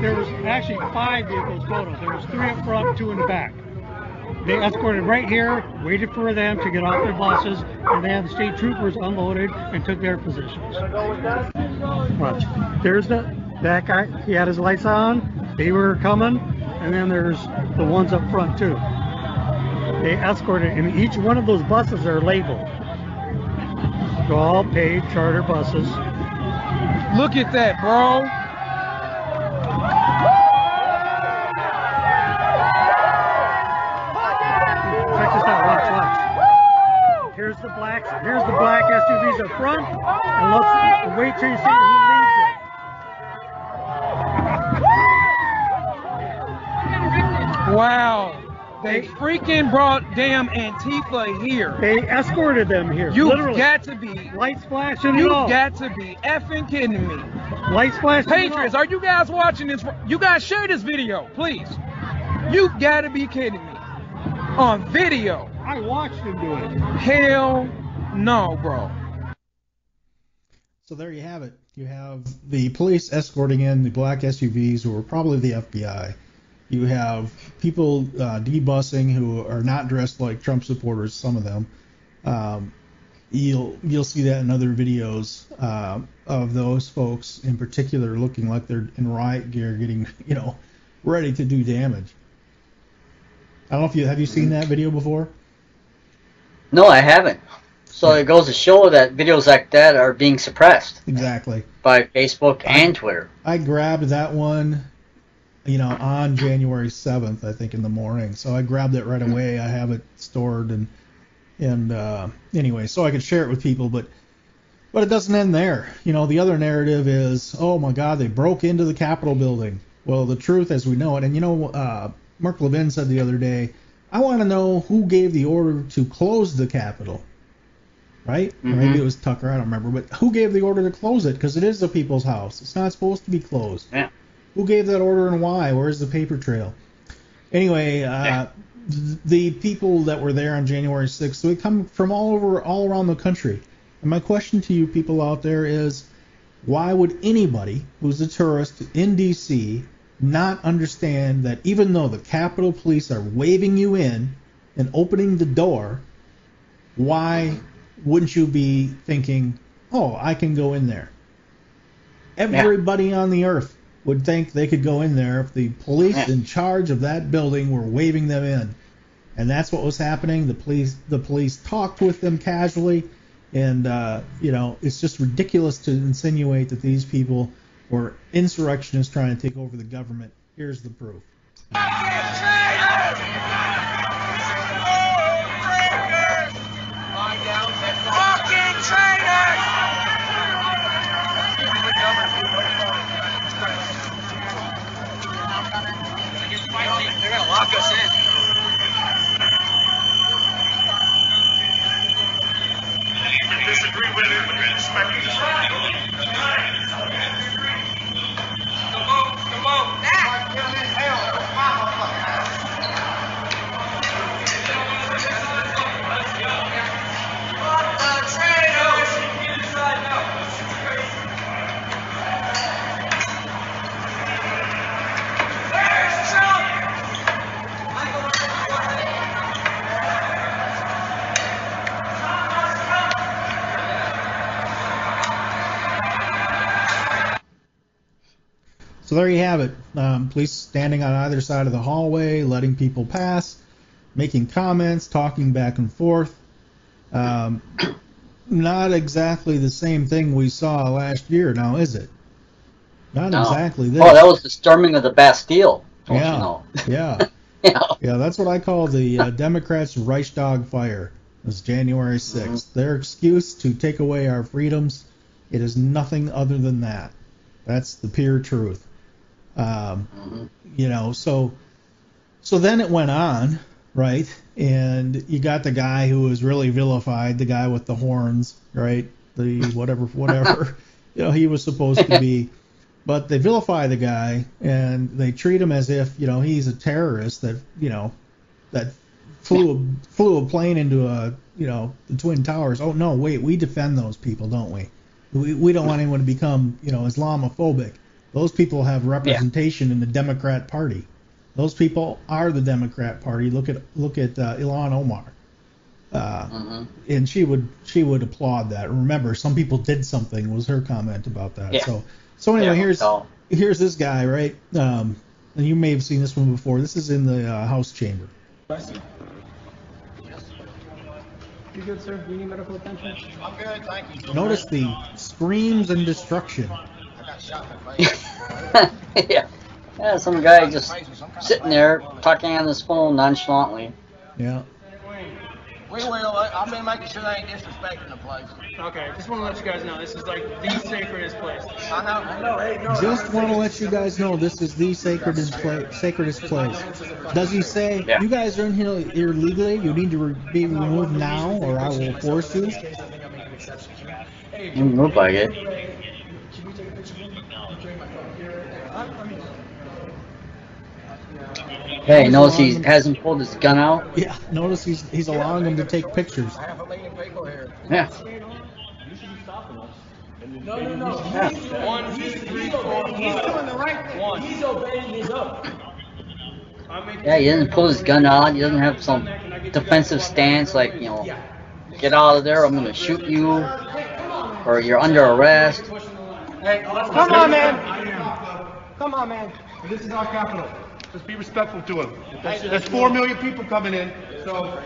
There was actually five vehicles total. There was three up front, two in the back. They escorted right here, waited for them to get off their buses, and had the state troopers unloaded and took their positions. Watch. There's the that guy. He had his lights on. They were coming, and then there's the ones up front too. They escorted, and each one of those buses are labeled. They're all paid charter buses. Look at that, bro. Check this out. Watch, watch. Here's the black. Here's the black SUVs up front, and let's wait till you see who leads it. Wow. They freaking brought damn Antifa here. They escorted them here. You've literally. got to be. Lights flashing You've got to be effing kidding me. Lights flashing Patriots, are you guys watching this? You guys share this video, please. You've got to be kidding me. On video. I watched him do it. Hell No, bro. So there you have it. You have the police escorting in the black SUVs who are probably the FBI. You have people uh, debusing who are not dressed like Trump supporters. Some of them. Um, you'll you'll see that in other videos uh, of those folks in particular looking like they're in riot gear, getting you know ready to do damage. I don't know if you have you seen that video before. No, I haven't. So it goes to show that videos like that are being suppressed Exactly. by Facebook and Twitter. I grabbed that one, you know, on January 7th, I think, in the morning. So I grabbed it right away. I have it stored and and uh, anyway, so I could share it with people. But but it doesn't end there. You know, the other narrative is, oh my God, they broke into the Capitol building. Well, the truth as we know it, and you know, uh, Mark Levin said the other day, I want to know who gave the order to close the Capitol. Right? Or maybe it was Tucker, I don't remember. But who gave the order to close it? Because it is the people's house. It's not supposed to be closed. Yeah. Who gave that order and why? Where's the paper trail? Anyway, uh, th- the people that were there on January 6th, they come from all over, all around the country. And my question to you people out there is, why would anybody who's a tourist in D.C. not understand that even though the Capitol Police are waving you in and opening the door, why wouldn't you be thinking, oh, I can go in there? Everybody on the earth would think they could go in there if the police in charge of that building were waving them in. And that's what was happening. The police the police talked with them casually and uh, you know, it's just ridiculous to insinuate that these people were insurrectionists trying to take over the government. Here's the proof. Fucking traitors! They're gonna lock us in. Disagree with it, but there you have it. Um, police standing on either side of the hallway, letting people pass, making comments, talking back and forth. Um, not exactly the same thing we saw last year, now is it? Not No. exactly this. Oh, that was the storming of the Bastille. Don't yeah, you know? *laughs* yeah, yeah. That's what I call the uh, Democrats' Reichstag fire. It was January 6th. Mm-hmm. Their excuse to take away our freedoms. It is nothing other than that. That's the pure truth. Um, Mm-hmm. You know, so so then it went on, right? And you got the guy who was really vilified, the guy with the horns, right? The whatever, *laughs* whatever. you know, he was supposed to be but they vilify the guy and they treat him as if you know he's a terrorist that you know that flew a, flew a plane into a you know the twin towers. Oh no, wait, we defend those people, don't we? We we don't want anyone to become you know Islamophobic. Those people have representation in the Democrat Party. Those people are the Democrat Party. Look at look at uh, Ilhan Omar. Uh, and she would she would applaud that. Remember, some people did something was her comment about that. Yeah. So so anyway, Yeah, here's no. here's this guy, right? Um, and you may have seen this one before. This is in the uh, House chamber. You good, sir? Do you need medical attention? I'm good, thank you. Notice the screams and destruction. I got shot in the face. *laughs* yeah. Yeah, some guy just sitting there talking on his phone nonchalantly. Yeah. We will. I- I've been making sure they ain't disrespecting the place. Okay, just want to let you guys know this is like the sacredest place. I know. I know. Hey, no. Just want to let you guys know this is the sacredest place. Sacredest place. Does he say you guys are in here illegally? You need to re- be removed now, or I will force you? You look like it. Hey, notice he allowing hasn't pulled his gun out. Yeah, notice he's he's allowing them to take pictures. Yeah. No, no, no. He's, one, two, three, four, He's doing the right thing. He's obeying his oath. Yeah, he doesn't pull his gun out. He doesn't have some defensive stance like, you know, get out of there, I'm going to shoot you, or you're under arrest. Hey, come on, man. Come on, man. This is our capital. Let's be respectful to him. There's four million people coming in, so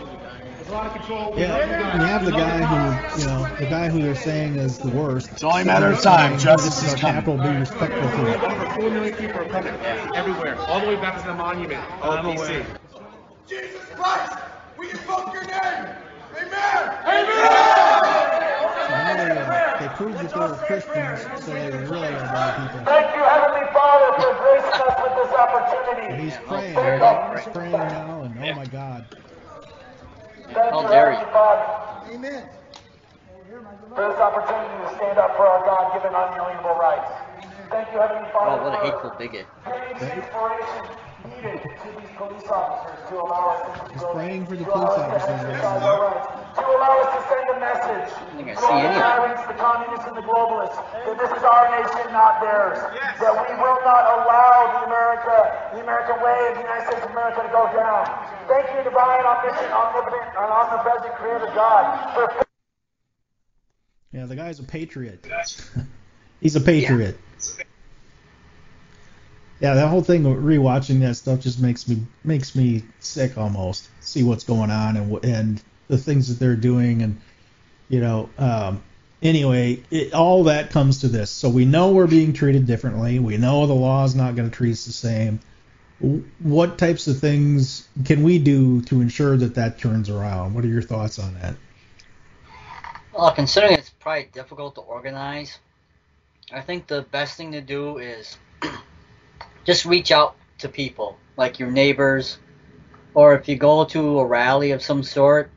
there's a lot of control. Yeah, and you have the guy who, you know, the guy who they're saying is the worst. It's only a matter of time. Justice This is is coming. capital. Be respectful to it. Over four million people are coming everywhere, all the way back to the monument, all DC. Jesus Christ, we invoke your name. Amen. So now they, uh, they proved that they were Christians, so they really are bad people. Thank you, Heavenly Father, for gracing us with this opportunity. And he's praying. He's praying now, and oh my God. Thank How you, dare you. Father. Amen. For this opportunity to stand up for our God-given unalienable rights. Thank you, Heavenly Father. Oh, what a hateful bigot. the inspiration needed to these police officers to allow us to He's praying for the police officers right exercise now. our rights, to allow us to send a message I think I to see all the any of tyrants, the communists, and the globalists that this is our nation, not theirs. That we will not allow the America, the American way of the United States of America to go down. Thank you, divine, omniscient, omnipotent, and omnipresent Creator God, for Yeah, the guy's a patriot. *laughs* He's a patriot. Yeah, that whole thing, rewatching that stuff just makes me makes me sick almost. See what's going on and and the things that they're doing and you know. Um, anyway, it, all that comes to this. So we know we're being treated differently. We know the law is not going to treat us the same. What types of things can we do to ensure that that turns around? What are your thoughts on that? Well, considering it's probably difficult to organize, I think the best thing to do is *clears throat* just reach out to people, like your neighbors, or if you go to a rally of some sort,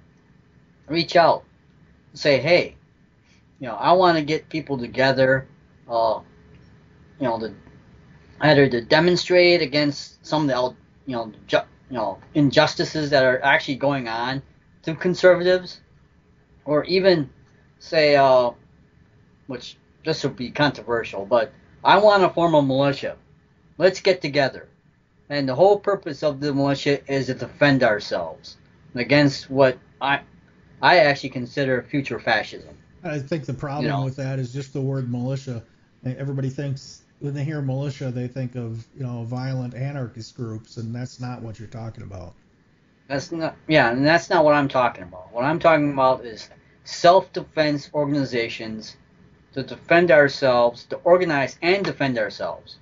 reach out. Say, hey, you know, I want to get people together, uh, you know, to either to demonstrate against some of the, you know, ju- you know, injustices that are actually going on to conservatives, or even say, uh, which this would be controversial, but I want to form a militia. Let's get together. And the whole purpose of the militia is to defend ourselves against what I I actually consider future fascism. I think the problem You know. with that is just the word militia. Everybody thinks when they hear militia, they think of you know violent anarchist groups, and that's not what you're talking about. That's not yeah, and that's not what I'm talking about. What I'm talking about is self-defense organizations to defend ourselves, to organize and defend ourselves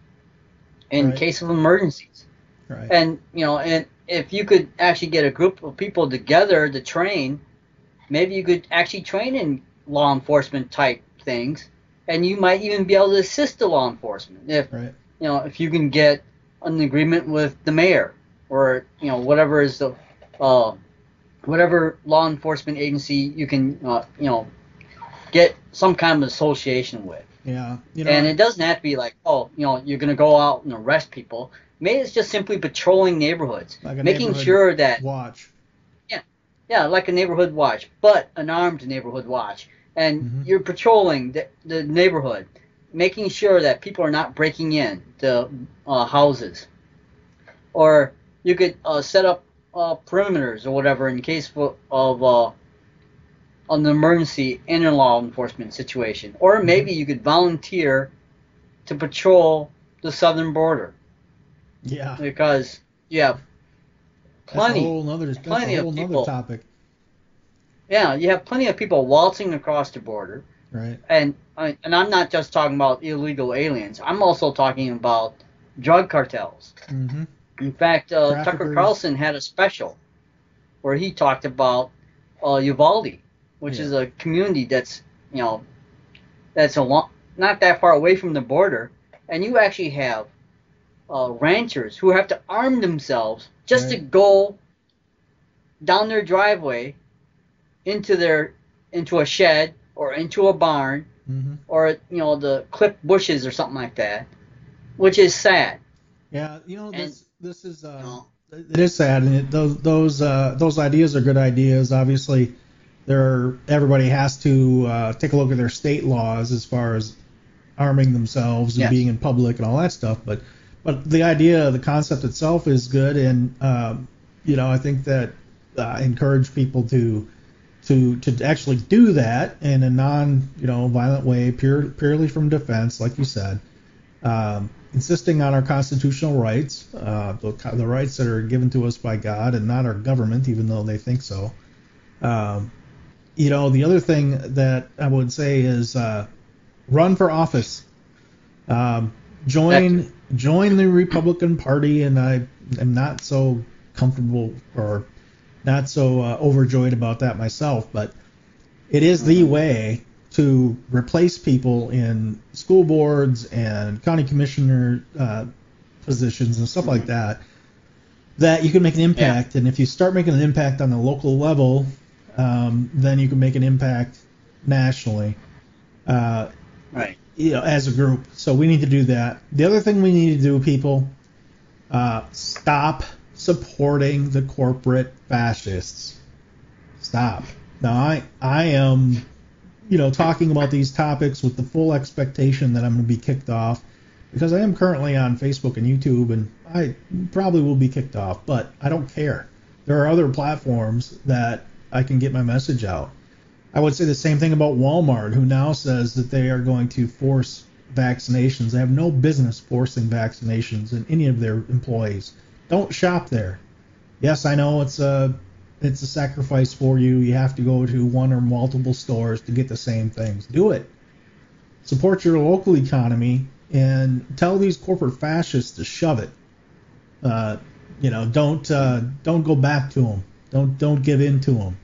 in Right. case of emergencies. Right. And you know, and if you could actually get a group of people together to train, maybe you could actually train in law enforcement type things, and you might even be able to assist the law enforcement if Right. you know if you can get an agreement with the mayor or you know whatever is the uh, whatever law enforcement agency you can uh, you know get some kind of association with. Yeah. You know. and it doesn't have to be like, oh, you know, you're gonna go out and arrest people. Maybe it's just simply patrolling neighborhoods, like making neighborhood sure that watch. Yeah, like a neighborhood watch, but an armed neighborhood watch, and Mm-hmm. you're patrolling the, the neighborhood, making sure that people are not breaking in to uh, houses, or you could uh, set up uh, perimeters or whatever in case of, of uh, an emergency in a law enforcement situation, or Mm-hmm. maybe you could volunteer to patrol the southern border Yeah. because you have plenty, That's a whole. That's plenty a of whole nother people. topic. Yeah, you have plenty of people waltzing across the border, Right. and I- and I'm not just talking about illegal aliens. I'm also talking about drug cartels. Mm-hmm. In fact, uh, Tucker Carlson had a special where he talked about uh, Uvalde, which Yeah. is a community that's you know that's a long, not that far away from the border, and you actually have uh, ranchers who have to arm themselves just to go down their driveway into their into a shed or into a barn Mm-hmm. or you know the clipped bushes or something like that, which is sad. Yeah. You know, And- this this is uh, it is sad, and it, those those uh, those ideas are good ideas. Obviously, there everybody has to uh, take a look at their state laws as far as arming themselves and Yes. being in public and all that stuff. But but the idea, the concept itself is good, and um, you know I think that uh, encourage people to to to actually do that in a non you know violent way, pure purely from defense, like you said. Um, insisting on our constitutional rights, uh, the, the rights that are given to us by God and not our government, even though they think so. Um, you know, the other thing that I would say is uh, run for office. Um, join join the Republican Party, and I am not so comfortable or not so uh, overjoyed about that myself, but it is the way to replace people in school boards and county commissioner uh, positions and stuff like that. That you can make an impact, and if you start making an impact on the local level, um, then you can make an impact nationally. Uh, Right. You know, as a group. So we need to do that. The other thing we need to do, people, uh, stop supporting the corporate fascists. Stop. Now I I am, you know, talking about these topics with the full expectation that I'm going to be kicked off because I am currently on Facebook and YouTube and I probably will be kicked off, but I don't care. There are other platforms that I can get my message out. I would say the same thing about Walmart, who now says that they are going to force vaccinations. They have no business forcing vaccinations in any of their employees. Don't shop there. Yes, I know it's a it's a sacrifice for you. You have to go to one or multiple stores to get the same things. Do it. Support your local economy and tell these corporate fascists to shove it. Uh, you know, don't uh, don't go back to them. Don't don't give in to them.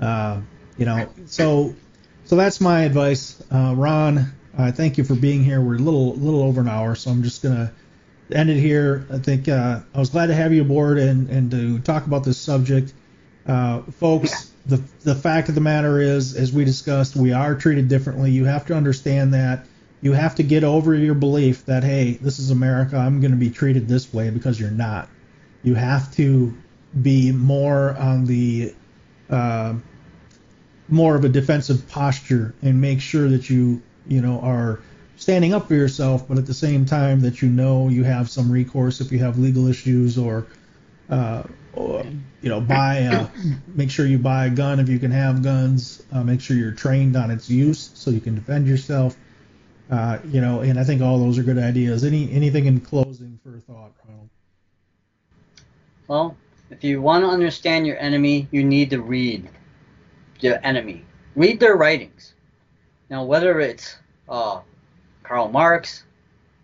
Uh, you know, so so that's my advice. Uh, Ron, uh, thank you for being here. We're a little little over an hour, so I'm just gonna end it here. I think uh, I was glad to have you aboard and and to talk about this subject, uh, folks. The the fact of the matter is, as we discussed, we are treated differently. You have to understand that. You have to get over your belief that hey, this is America. I'm going to be treated this way because you're not. You have to be more on the uh, more of a defensive posture and make sure that you you know are standing up for yourself, but at the same time that you know you have some recourse if you have legal issues or, uh, or you know buy a, make sure you buy a gun if you can have guns. Uh, make sure you're trained on its use so you can defend yourself. Uh, you know, and I think all those are good ideas. Any anything in closing for a thought, Ronald? Well, if you want to understand your enemy, you need to read the enemy. Read their writings. Now, whether it's uh, Karl Marx,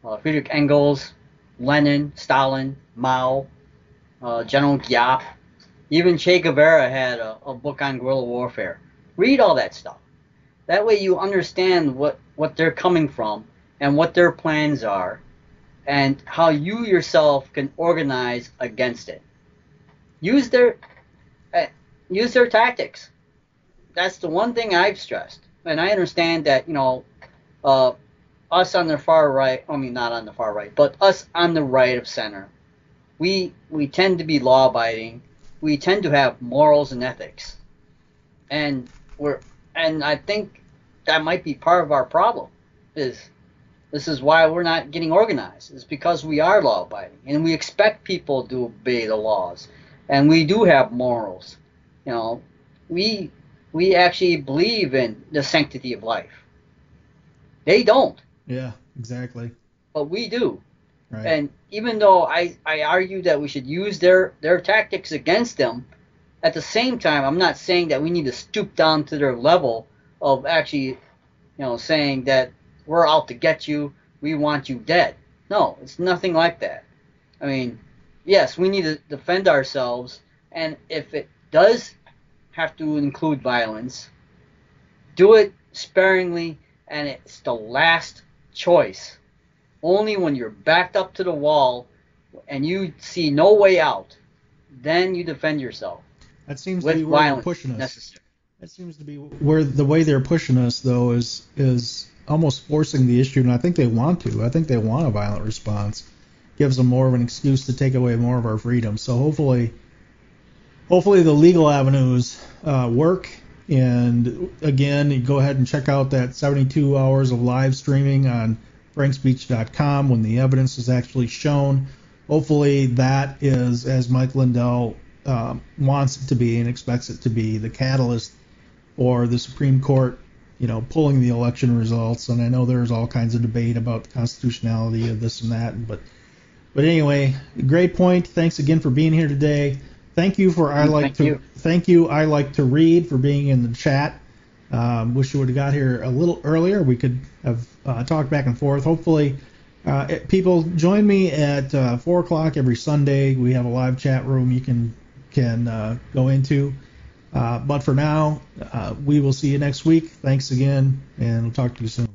uh, Friedrich Engels, Lenin, Stalin, Mao, uh, General Giap, even Che Guevara had a, a book on guerrilla warfare. Read all that stuff. That way you understand what, what they're coming from and what their plans are and how you yourself can organize against it. Use their uh, use their tactics. That's the one thing I've stressed, and I understand that you know uh, us on the far right. I mean, not on the far right, but us on the right of center. We we tend to be law abiding. We tend to have morals and ethics, and we're and I think that might be part of our problem. Is this is why we're not getting organized. It's because we are law abiding and we expect people to obey the laws. And we do have morals. You know, we we actually believe in the sanctity of life. They don't, Yeah, exactly. but we do. Right. And even though I, I argue that we should use their, their tactics against them, at the same time, I'm not saying that we need to stoop down to their level of actually, you know, saying that we're out to get you, we want you dead. No, it's nothing like that. I mean, yes, we need to defend ourselves, and if it does have to include violence, do it sparingly, and it's the last choice. Only when you're backed up to the wall and you see no way out, then you defend yourself. That seems with to be where they're violence pushing us. necessary. That seems to be where the way they're pushing us though is is almost forcing the issue, and I think they want to. I think they want a violent response. gives them more of an excuse to take away more of our freedom. So hopefully, hopefully the legal avenues uh, work. And again, go ahead and check out that 72 hours of live streaming on frankspeech.com when the evidence is actually shown. Hopefully, that is as Mike Lindell um, wants it to be and expects it to be the catalyst for the Supreme Court, you know, pulling the election results. And I know there's all kinds of debate about the constitutionality of this and that, but but anyway, great point. Thanks again for being here today. Thank you for I like Thank to you. thank you I like to read for being in the chat. Um, wish you would have got here a little earlier. We could have uh, talked back and forth. Hopefully, uh, people join me at uh, four o'clock every Sunday. We have a live chat room you can can uh, go into. Uh, but for now, uh, we will see you next week. Thanks again, and we'll talk to you soon.